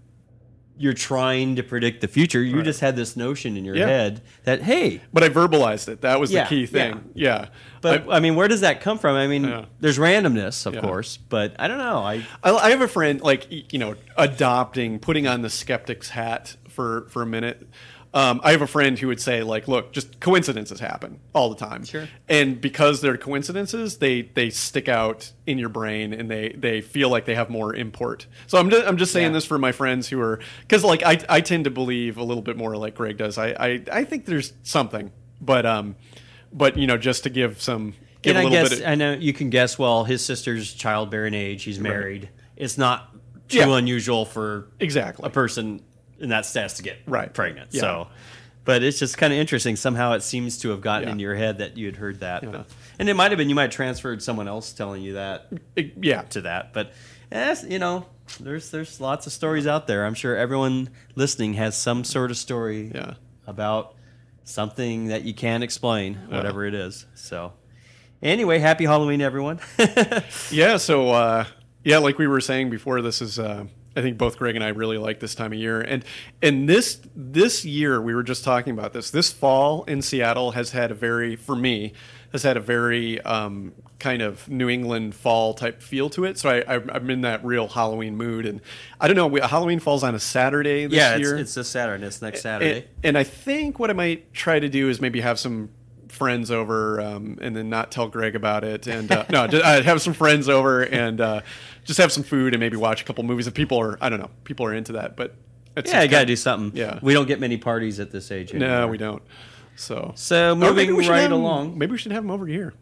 you're trying to predict the future. You just had this notion in your Yeah. head that hey, But I verbalized it. That was Yeah, the key thing. Yeah. yeah. but I, I, mean, where does that come from? I mean, there's randomness, of course, but I don't know. I I, I have a friend like you know adopting, putting on the skeptic's hat for for a minute. Um, I have a friend who would say like, look, just coincidences happen all the time, Sure. and because they're coincidences, they they stick out in your brain and they they feel like they have more import. So I'm just, I'm just saying Yeah. this for my friends who are because like I I tend to believe a little bit more like Greg does. I I, I think there's something, but um, but you know just to give some give and a I little guess bit. Of, I know you can guess. Well, his sister's childbearing age. He's married. It's not too Yeah. unusual for exactly. a person in that status to get Right. pregnant. Yeah. So, but it's just kind of interesting. Somehow it seems to have gotten Yeah. into your head that you had heard that, Yeah. but, and it might have been you might have transferred someone else telling you that It- yeah. to that. But as you know, there's there's lots of stories out there. I'm sure everyone listening has some sort of story Yeah. about something that you can't explain, whatever it is. So. Anyway, happy Halloween, everyone. Yeah, so uh, yeah, like we were saying before, this is uh, I think both Greg and I really like this time of year, and and this this year we were just talking about this. This fall in Seattle has had a very for me has had a very um, kind of New England fall type feel to it. So I, I, I'm in that real Halloween mood, and I don't know. We, Halloween falls on a Saturday this yeah, it's, year. it's this Saturday. It's next Saturday. And, and I think what I might try to do is maybe have some friends over um, and then not tell Greg about it. And uh, no, just, uh, have some friends over and uh, just have some food and maybe watch a couple movies. If people are, I don't know, people are into that. But it's yeah, you got to do something. Yeah. we don't get many parties at this age. No, we don't. So, So moving we right have along. Maybe we should have them over here.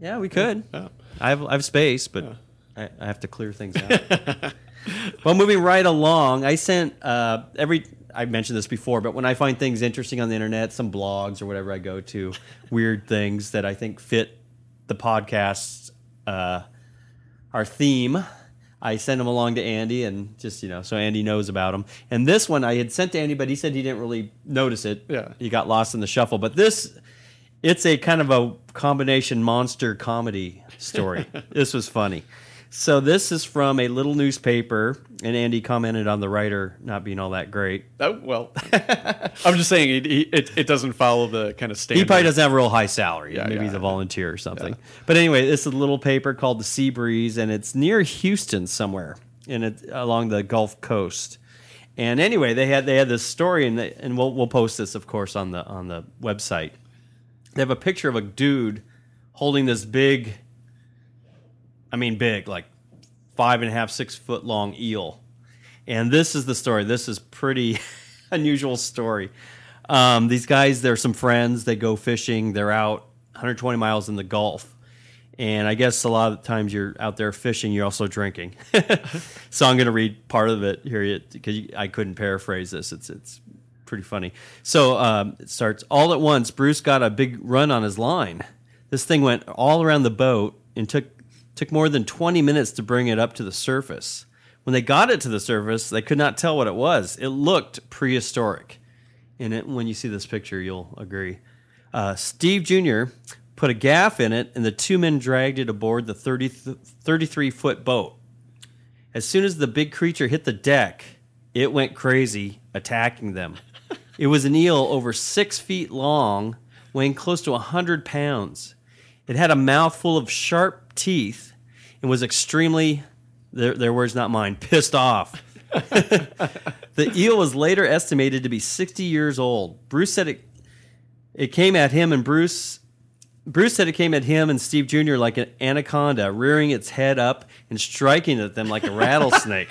Yeah, we could. Yeah. I have I have space, but I, I have to clear things out. well, moving right along, I sent uh, every. I mentioned this before, but when I find things interesting on the internet, some blogs or whatever I go to, weird things that I think fit the podcast, uh, our theme, I send them along to Andy, and just you know, so Andy knows about them. And this one I had sent to Andy, but he said he didn't really notice it. Yeah. he got lost in the shuffle. But this it's a kind of a combination monster comedy story. this was funny. So this is from a little newspaper, and Andy commented on the writer not being all that great. Oh, well, I'm just saying it, he- it, it doesn't follow the kind of standard. He probably doesn't have a real high salary. Yeah, Maybe he's a volunteer or something. But anyway, this is a little paper called the Sea Breeze, and it's near Houston somewhere, and it along the Gulf Coast. And anyway, they had they had this story, and they, and we'll we'll post this, of course, on the on the website. They have a picture of a dude holding this big, I mean, big, like five and a half, six foot long eel. And this is the story. This is pretty unusual story. Um, these guys, they're some friends. They go fishing. They're out 120 miles in the Gulf. And I guess a lot of times you're out there fishing, you're also drinking. so I'm going to read part of it here because I couldn't paraphrase this. It's it's pretty funny. So um, it starts all at once. Bruce got a big run on his line. This thing went all around the boat and took took more than 20 minutes to bring it up to the surface. When they got it to the surface, they could not tell what it was. It looked prehistoric. And it, when you see this picture, you'll agree. Uh, Steve Jr. put a gaff in it, and the two men dragged it aboard the 30, 33 foot boat. As soon as the big creature hit the deck, it went crazy, attacking them. it was an eel over six feet long, weighing close to 100 pounds. It had a mouth full of sharp teeth and was extremely, their, their words, not mine, pissed off. the eel was later estimated to be 60 years old. Bruce said it, it came at him, and Bruce Bruce said it came at him and Steve Jr. like an anaconda, rearing its head up and striking at them like a rattlesnake.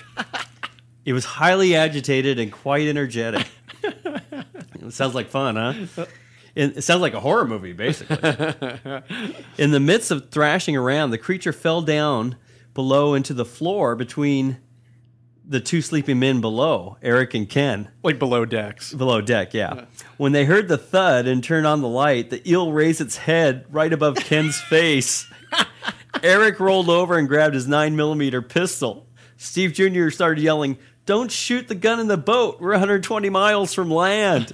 it was highly agitated and quite energetic. it sounds like fun, huh? It sounds like a horror movie, basically. In the midst of thrashing around, the creature fell down below into the floor between the two sleeping men below, Eric and Ken. like below decks. Below deck, yeah. When they heard the thud and turned on the light, the eel raised its head right above Ken's face. Eric rolled over and grabbed his 9 millimeter pistol. Steve Jr. started yelling, Don't shoot the gun in the boat. We're 120 miles from land.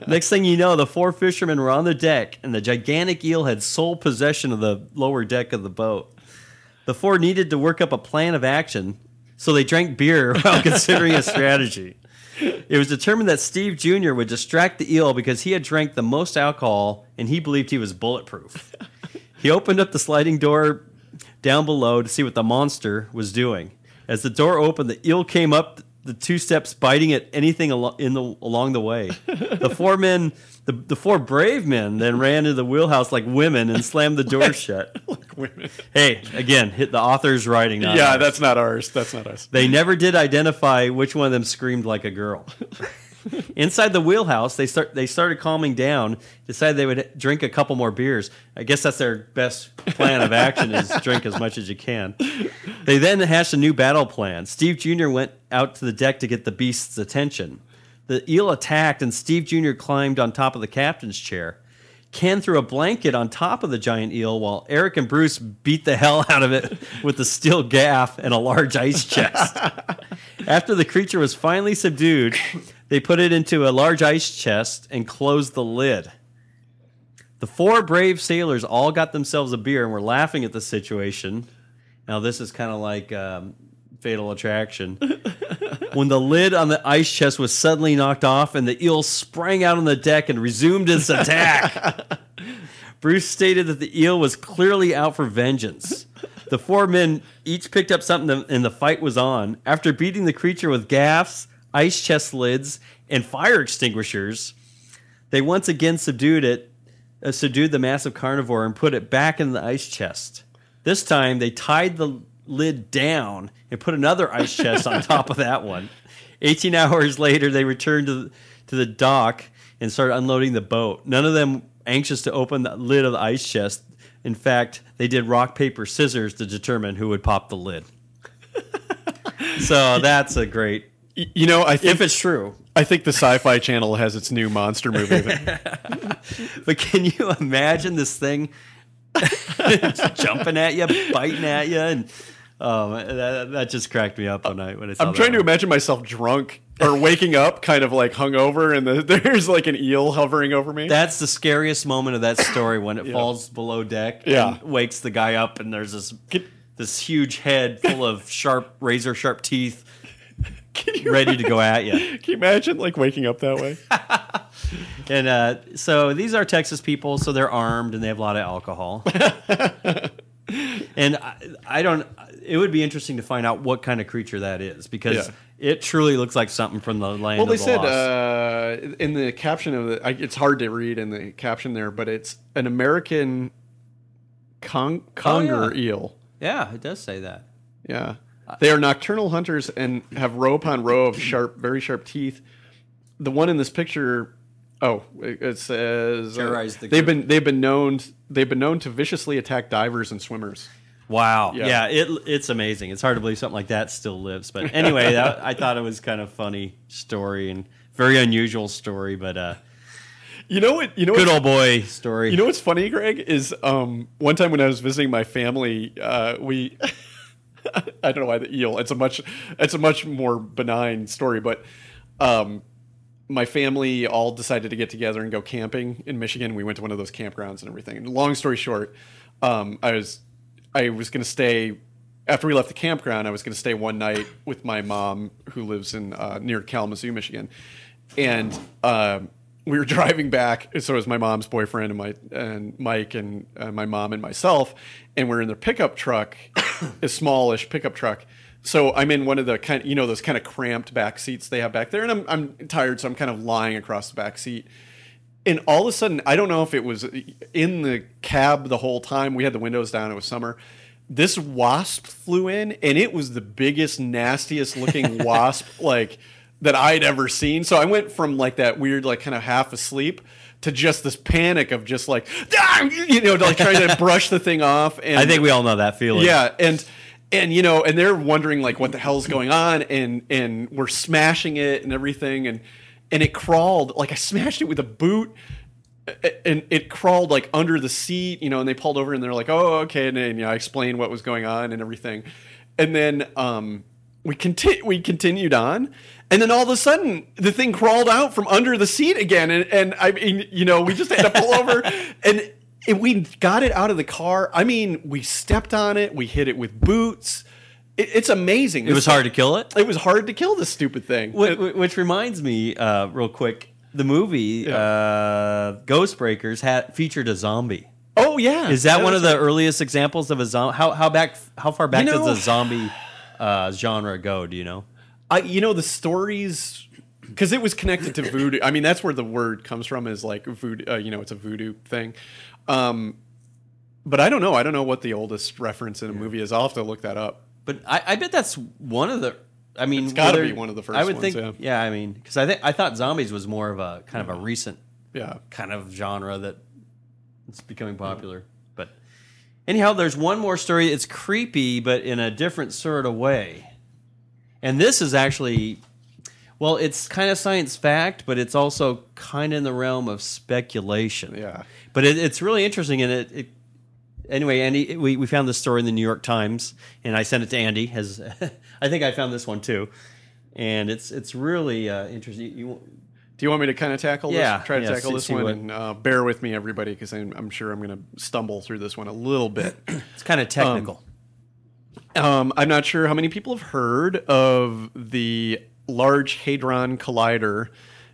Next thing you know, the four fishermen were on the deck, and the gigantic eel had sole possession of the lower deck of the boat. The four needed to work up a plan of action, so they drank beer while considering a strategy. It was determined that Steve Jr. would distract the eel because he had drank the most alcohol and he believed he was bulletproof. he opened up the sliding door down below to see what the monster was doing. As the door opened, the eel came up the two steps, biting at anything alo- in the along the way. The four men, the, the four brave men, then ran into the wheelhouse like women and slammed the door shut. like women. Hey, again, hit the author's writing. Yeah, ours. that's not ours. That's not us. They never did identify which one of them screamed like a girl. Inside the wheelhouse, they start they started calming down. Decided they would drink a couple more beers. I guess that's their best plan of action is drink as much as you can. They then hatched a new battle plan. Steve Jr. went out to the deck to get the beast's attention. The eel attacked, and Steve Jr. climbed on top of the captain's chair. Ken threw a blanket on top of the giant eel while Eric and Bruce beat the hell out of it with a steel gaff and a large ice chest. After the creature was finally subdued, they put it into a large ice chest and closed the lid. The four brave sailors all got themselves a beer and were laughing at the situation. Now, this is kind of like um, Fatal Attraction. when the lid on the ice chest was suddenly knocked off and the eel sprang out on the deck and resumed its attack. Bruce stated that the eel was clearly out for vengeance. The four men each picked up something and the fight was on. After beating the creature with gaffs, ice chest lids, and fire extinguishers, they once again subdued it, uh, subdued the massive carnivore and put it back in the ice chest. This time they tied the lid down and put another ice chest on top of that one. 18 hours later, they returned to the, to the dock and started unloading the boat. None of them anxious to open the lid of the ice chest. In fact, they did rock, paper, scissors to determine who would pop the lid. so that's a great, You know, I think if it's true. I think the Sci-Fi Channel has its new monster movie. But can you imagine this thing jumping at you, biting at you, and um, that, that just cracked me up when I when I saw I'm that trying to imagine myself drunk or waking up, kind of like hungover, and the, there's like an eel hovering over me. That's the scariest moment of that story when it falls below deck Yeah. and wakes the guy up, and there's this this huge head full of sharp razor sharp teeth, Can you, ready to go at you. can you imagine like waking up that way? And uh, so these are Texas people, so they're armed and they have a lot of alcohol. and I, I don't. It would be interesting to find out what kind of creature that is because Yeah. it truly looks like something from the land. Well, of they the said uh, in the caption of the, I, it's hard to read in the caption there, but it's an American con- conger Oh, yeah. eel. yeah, it does say that. Yeah. They are nocturnal hunters and have row upon row of sharp, very sharp teeth. The one in this picture, oh, it it says uh, Terrorize the they've group. been they've been known they've been known to viciously attack divers and swimmers. Wow. Yeah. Yeah, it, it's amazing. It's hard to believe something like that still lives. But anyway, that, I thought it was kind of funny story and very unusual story, but uh, You know what? You know good what? old boy story. You know what's funny, Greg? Is um, one time when I was visiting my family, uh, we I don't know why the eel. It's a much it's a much more benign story, but um, my family all decided to get together and go camping in Michigan. We went to one of those campgrounds and everything. And long story short, um, I was I was going to stay after we left the campground. I was going to stay one night with my mom, who lives in uh, near Kalamazoo, Michigan, and um, we were driving back. So it was my mom's boyfriend and my and Mike and uh, my mom and myself, and we're in their pickup truck, a smallish pickup truck. So I'm in one of the kind, you know, those kind of cramped back seats they have back there, and I'm I'm tired, so I'm kind of lying across the back seat. And all of a sudden, I don't know if it was in the cab the whole time. We had the windows down. It was summer. This wasp flew in, and it was the biggest, nastiest looking wasp like that I'd ever seen. So I went from like that weird, like kind of half asleep to just this panic of just like, "Ah!" you know, like trying to brush the thing off. And I think we all know that feeling. yeah, and and you know, and they're wondering like what the hell's going on, and and we're smashing it and everything, and and it crawled like I smashed it with a boot, and it crawled like under the seat, you know, and they pulled over and they're like, oh okay, and then you know, I explained what was going on and everything, and then um we conti- we continued on. And then all of a sudden, the thing crawled out from under the seat again, and, and I mean, you know, we just had to pull over, and and we got it out of the car. I mean, we stepped on it, we hit it with boots. It, it's amazing. It was hard to kill it. It was hard to kill this stupid thing. Which, which reminds me, uh, real quick, the movie Yeah. uh, Ghostbreakers had featured a zombie. oh yeah, Is that one of the earliest examples of a zombie? How how back how far back You know- does the zombie uh, genre go? Do you know? I you know the stories because it was connected to voodoo. I mean, that's where the word comes from. Is like voodoo. Uh, you know, it's a voodoo thing. Um, but I don't know. I don't know what the oldest reference in a movie is. I'll have to look that up. But I, I bet that's one of the. I mean, It's gotta be one of the first I would ones, think. yeah. I mean, because I think I thought zombies was more of a kind of a recent Yeah. kind of genre that it's becoming popular. But anyhow, there's one more story. It's creepy, but in a different sort of way. And this is actually, well, it's kind of science fact, but it's also kind of in the realm of speculation. Yeah. But it, it's really interesting, and it. it Anyway, Andy, we, we found this story in the New York Times, and I sent it to Andy. As I think I found this one too, and it's it's really uh, interesting. You, Do you want me to kind of tackle Yeah, this? Try to yeah, tackle see- this see one what- and uh, bear with me, everybody, because I'm, I'm sure I'm going to stumble through this one a little bit. it's kind of technical. Um, I'm not sure how many people have heard of the Large Hadron Collider.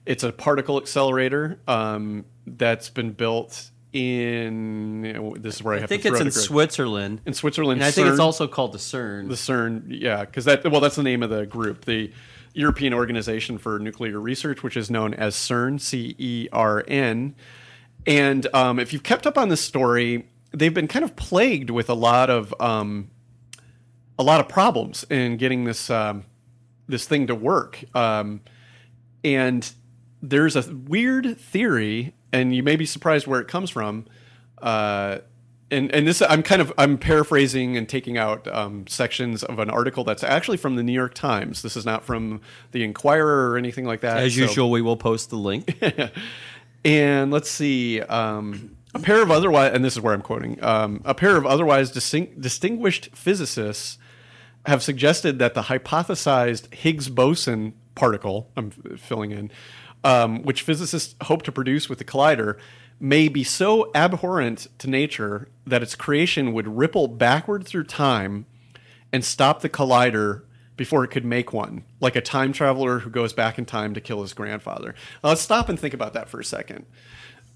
It's a particle accelerator um, that's been built in. This is where I have to. I think it's in. Switzerland. in Switzerland. And I think it's also called the CERN. the CERN. Yeah, because that well, that's the name of the group, the European Organization for Nuclear Research, which is known as CERN, C E R N. And um, if you've kept up on this story, they've been kind of plagued with a lot of um, a lot of problems in getting this um, this thing to work. Um, and there's a weird theory, and you may be surprised where it comes from. Uh, and and this I'm kind of I'm paraphrasing and taking out um, sections of an article that's actually from the New York Times. This is not from the Inquirer or anything like that. As So- usual, we will post the link. and let's see, um, a pair of otherwise, and this is where I'm quoting, um, a pair of otherwise distin- distinguished physicists have suggested that the hypothesized Higgs boson particle, I'm filling in, um, which physicists hope to produce with the collider, may be so abhorrent to nature that its creation would ripple backward through time and stop the collider before it could make one, like a time traveler who goes back in time to kill his grandfather. Now, let's stop and think about that for a second.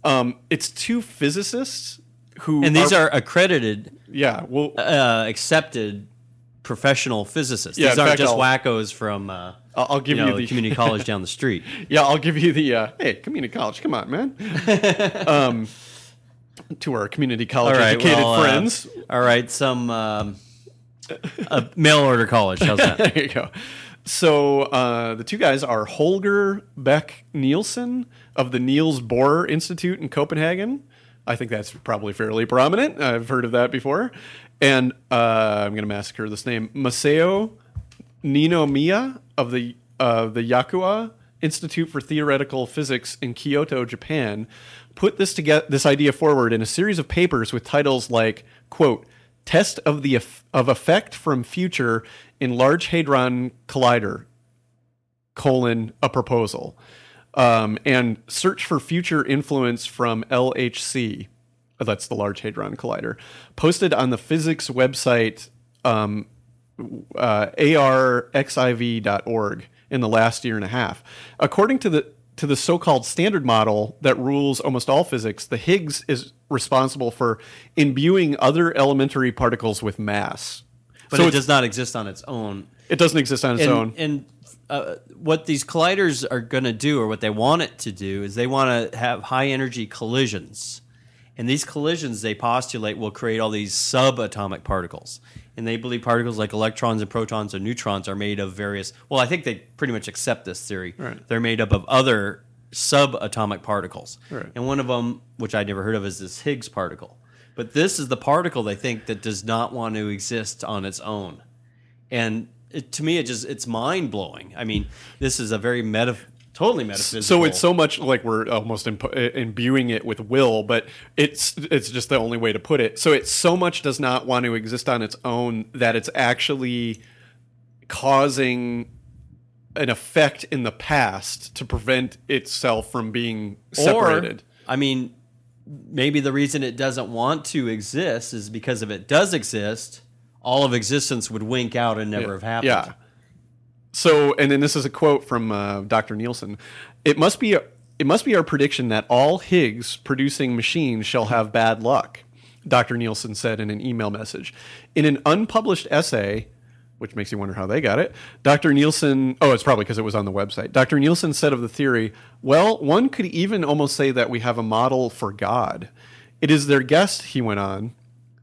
Um, it's two physicists who, And these are accredited, yeah, well, uh, accepted professional physicists. Yeah, These aren't fact, just I'll- wackos from uh, I'll, I'll give you you, know, the the community college down the street. Yeah, I'll give you the uh, hey community college. Come on, man. um, to our community college All right, educated well, uh, friends. all right, some um, a mail order college. How's that? there you go. So uh, the two guys are Holger Bech Nielsen of the Niels Bohr Institute in Copenhagen. I think that's probably fairly prominent. I've heard of that before. And uh, I'm going to massacre this name. Masao Ninomiya of the uh, the Yakua Institute for Theoretical Physics in Kyoto, Japan, put this to get this idea forward in a series of papers with titles like "quote Test of the of effect from future in Large Hadron Collider colon a proposal um, and search for future influence from LHC. That's the Large Hadron Collider. Posted on the physics website um, uh, arxiv.org in the last year and a half. According to the to the so-called standard model that rules almost all physics, the Higgs is responsible for imbuing other elementary particles with mass. But so it does not exist on its own. it doesn't exist on its and, own. And uh, what these colliders are going to do, or what they want it to do, is they want to have high energy collisions. And these collisions, they postulate, will create all these subatomic particles. And they believe particles like electrons and protons and neutrons are made of various. Well, I think they pretty much accept this theory. Right. They're made up of other subatomic particles. Right. And one of them, which I'd never heard of, is this Higgs particle. But this is the particle they think that does not want to exist on its own and it, to me it just it's mind blowing. I mean, this is a very meta, totally metaphysical. So it's so much like we're almost imp- uh, imbuing it with will, but it's it's just the only way to put it. So it so much does not want to exist on its own that it's actually causing an effect in the past to prevent itself from being separated. Or, I mean, maybe the reason it doesn't want to exist is because if it does exist, all of existence would wink out and never have happened. Yeah. So, and then this is a quote from uh, Dr. Nielsen. It must be it must be our prediction that all Higgs producing machines shall have bad luck. Dr. Nielsen said in an email message. In an unpublished essay, which makes you wonder how they got it, Dr. Nielsen, oh, it's probably because it was on the website. Dr. Nielsen said of the theory, well, one could even almost say that we have a model for God. It is their guess, he went on,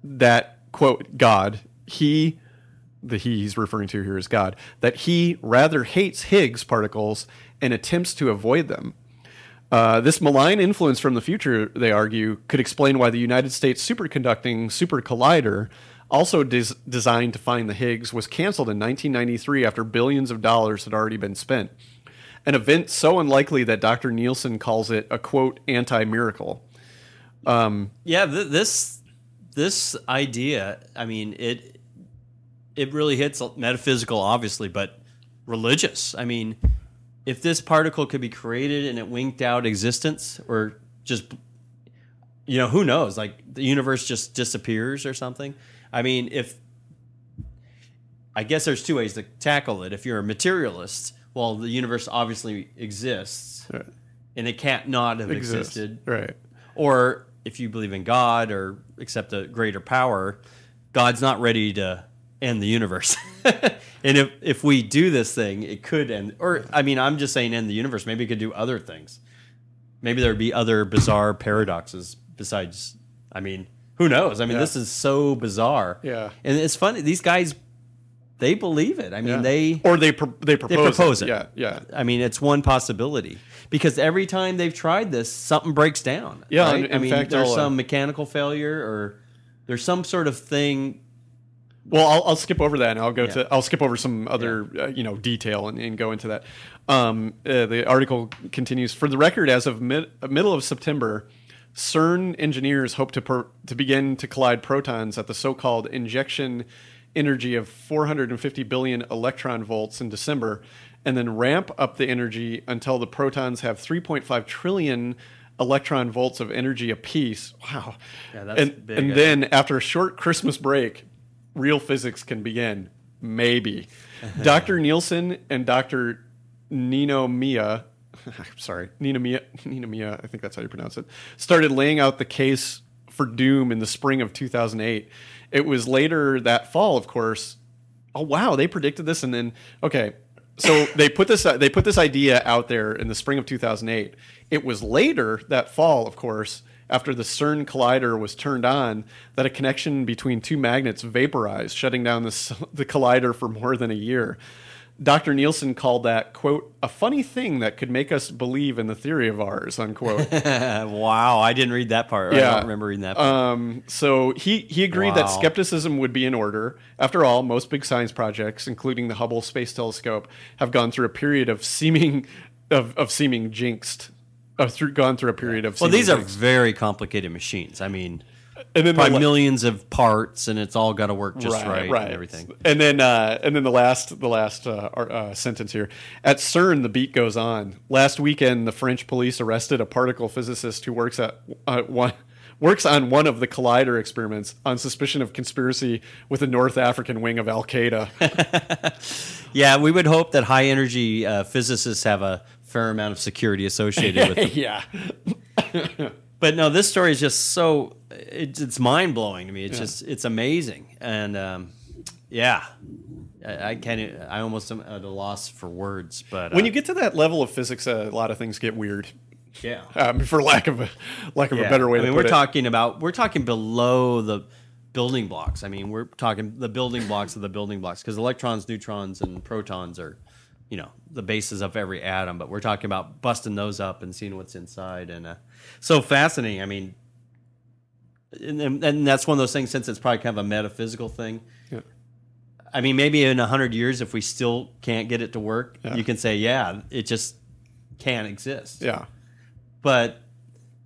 that, quote, God, he, the he he's referring to here is God, that he rather hates Higgs particles and attempts to avoid them. Uh, this malign influence from the future, they argue, could explain why the United States superconducting super collider, also des- designed to find the Higgs, was canceled in 1993 after billions of dollars had already been spent. An event so unlikely that Dr. Nielsen calls it a quote anti miracle. Um, Yeah, th- this this idea, I mean, it it really hits metaphysical obviously, but religious. I mean, if this particle could be created and it winked out existence or just you know, who knows, like the universe just disappears or something. I mean, if I guess there's two ways to tackle it. If you're a materialist, well, the universe obviously exists Right. and it can't not have existed Right. or if you believe in God or accept a greater power, God's not ready to end the universe. and if if we do this thing, it could end. Or I mean, I'm just saying end the universe. Maybe it could do other things. Maybe there would be other bizarre paradoxes besides. I mean, who knows? I mean, Yeah. this is so bizarre. Yeah. and it's funny. These guys, they believe it. I mean, Yeah. they or they pro- they propose, propose it. Yeah, yeah. I mean, it's one possibility because every time they've tried this, something breaks down. Yeah, right? in- I mean, fact, there's I'll, some mechanical failure or there's some sort of thing. Well, I'll, I'll skip over that and I'll go Yeah. to I'll skip over some other uh, you know detail and, and go into that. Um, uh, the article continues. For the record, as of mid, middle of September, CERN engineers hope to per, to begin to collide protons at the so-called injection energy of 450 billion electron volts in December, and then ramp up the energy until the protons have 3.5 trillion electron volts of energy apiece. Wow. Yeah, that's and, big, and then after a short Christmas break, real physics can begin. Maybe. Dr. Nielsen and Dr. Nino Mia, sorry, Nina Mia, Nina Mia, I think that's how you pronounce it, started laying out the case for doom in the spring of 2008. It was later that fall, of course. Oh wow, they predicted this, and then okay, so they put this they put this idea out there in the spring of 2008. It was later that fall, of course, after the CERN collider was turned on, that a connection between two magnets vaporized, shutting down the, the collider for more than a year. Dr. Nielsen called that, quote, a funny thing that could make us believe in the theory of ours, unquote. wow, I didn't read that part. I Yeah. don't remember reading that. Part. Um, so he, he agreed that skepticism would be in order. After all, most big science projects, including the Hubble Space Telescope, have gone through a period of seeming of, of seeming jinxed. Uh, through gone through a period of well, these are very complicated machines. I mean, and then probably la- millions of parts, and it's all got to work just right, and everything. And then, uh, and then the last, the last uh, uh, sentence here. At CERN, the beat goes on. Last weekend, the French police arrested a particle physicist who works at uh, one. Works on one of the collider experiments on suspicion of conspiracy with the North African wing of Al Qaeda. Yeah, we would hope that high energy uh, physicists have a fair amount of security associated with them. yeah, But no, this story is just so it's, it's mind blowing to me. It's just it's amazing, and um, yeah, I, I can't. I almost am at a loss for words. But uh, when you get to that level of physics, uh, a lot of things get weird. yeah, Um, for lack of a lack of Yeah. a better way I to mean, we're it. talking about we're talking below the building blocks. I mean, we're talking the building blocks of the building blocks because electrons, neutrons, and protons are, you know, the bases of every atom. But we're talking about busting those up and seeing what's inside, and uh, so fascinating. I mean, and, and that's one of those things. Since it's probably kind of a metaphysical thing. Yeah. I mean, maybe in a hundred years, if we still can't get it to work, Yeah. you can say, yeah, it just can't exist yeah. but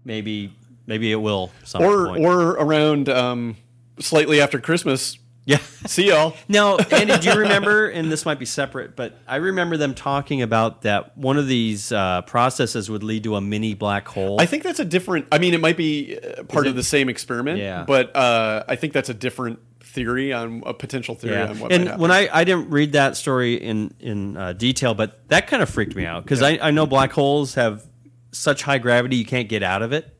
maybe maybe it will some Or point. or around um, slightly after Christmas. Yeah. See y'all. Now, Andy, do you remember? And this might be separate, but I remember them talking about that one of these uh, processes would lead to a mini black hole. I think that's a different. I mean, it might be uh, part Is of it- the same experiment. Yeah. But uh, I think that's a different theory on a potential theory Yeah, on what might and happen. when I, I didn't read that story in in uh, detail, but that kind of freaked me out because I, I know black holes have such high gravity you can't get out of it,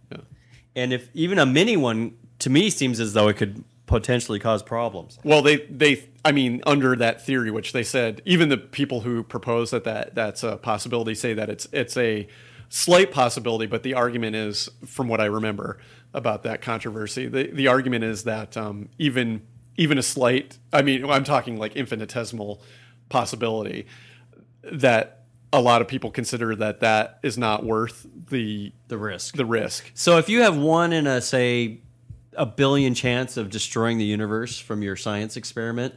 and if even a mini one to me seems as though it could potentially cause problems. Well, they they I mean under that theory, which they said even the people who propose that, that that's a possibility say that it's it's a slight possibility, but the argument is, from what I remember about that controversy, the the argument is that um, even even a slight, I mean, I'm talking like infinitesimal possibility that a lot of people consider that that is not worth the The risk. the risk. So if you have one in a say a billion chance of destroying the universe from your science experiment,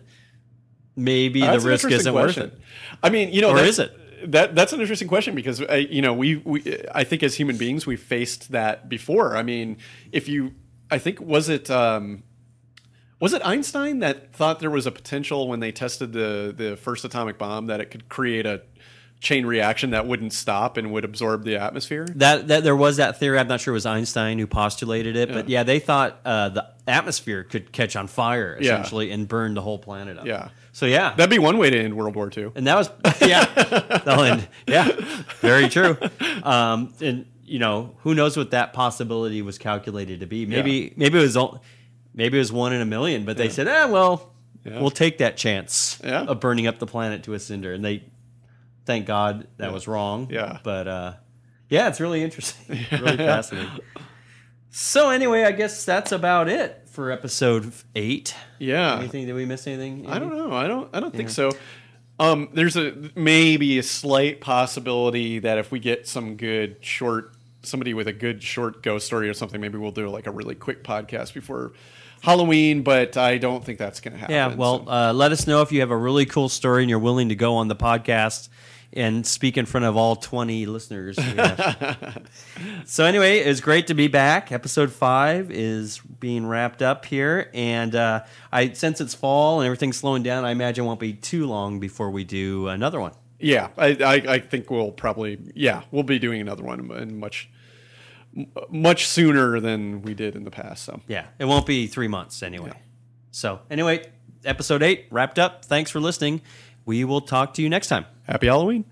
maybe the risk isn't question. worth it. I mean, you know, Or is it? That that's an interesting question because uh, you know we we I think as human beings we faced that before. I mean, if you I think was it um, was it Einstein that thought there was a potential when they tested the the first atomic bomb that it could create a chain reaction that wouldn't stop and would absorb the atmosphere? That that there was that theory. I'm not sure it was Einstein who postulated it, but yeah, they thought uh, the atmosphere could catch on fire Yeah. essentially and burn the whole planet up. Yeah. So yeah, That'd be one way to end World War II. and that was yeah, that'll end. yeah, very true. Um, and you know, who knows what that possibility was calculated to be? Maybe maybe it was all, maybe it was one in a million, but they said, ah, well, Yeah. we'll take that chance Yeah. of burning up the planet to a cinder, and they thank God that was wrong. Yeah. but uh, yeah, it's really interesting, really fascinating. So anyway, I guess that's about it for episode eight. Yeah. Anything? Did we miss anything? I don't know. I don't. I don't think so. Um, there's a maybe a slight possibility that if we get some good short, somebody with a good short ghost story or something, maybe we'll do like a really quick podcast before Halloween. But I don't think that's going to happen. Yeah, well, so- uh, let us know if you have a really cool story and you're willing to go on the podcast and speak in front of all 20 listeners. so, anyway, it's great to be back. Episode five is being wrapped up here. And uh, I since it's fall and everything's slowing down, I imagine it won't be too long before we do another one. yeah, I, I, I think we'll probably yeah we'll be doing another one and much much sooner than we did in the past. So Yeah, it won't be three months anyway. So, anyway, episode eight wrapped up. Thanks for listening. We will talk to you next time. Happy Halloween.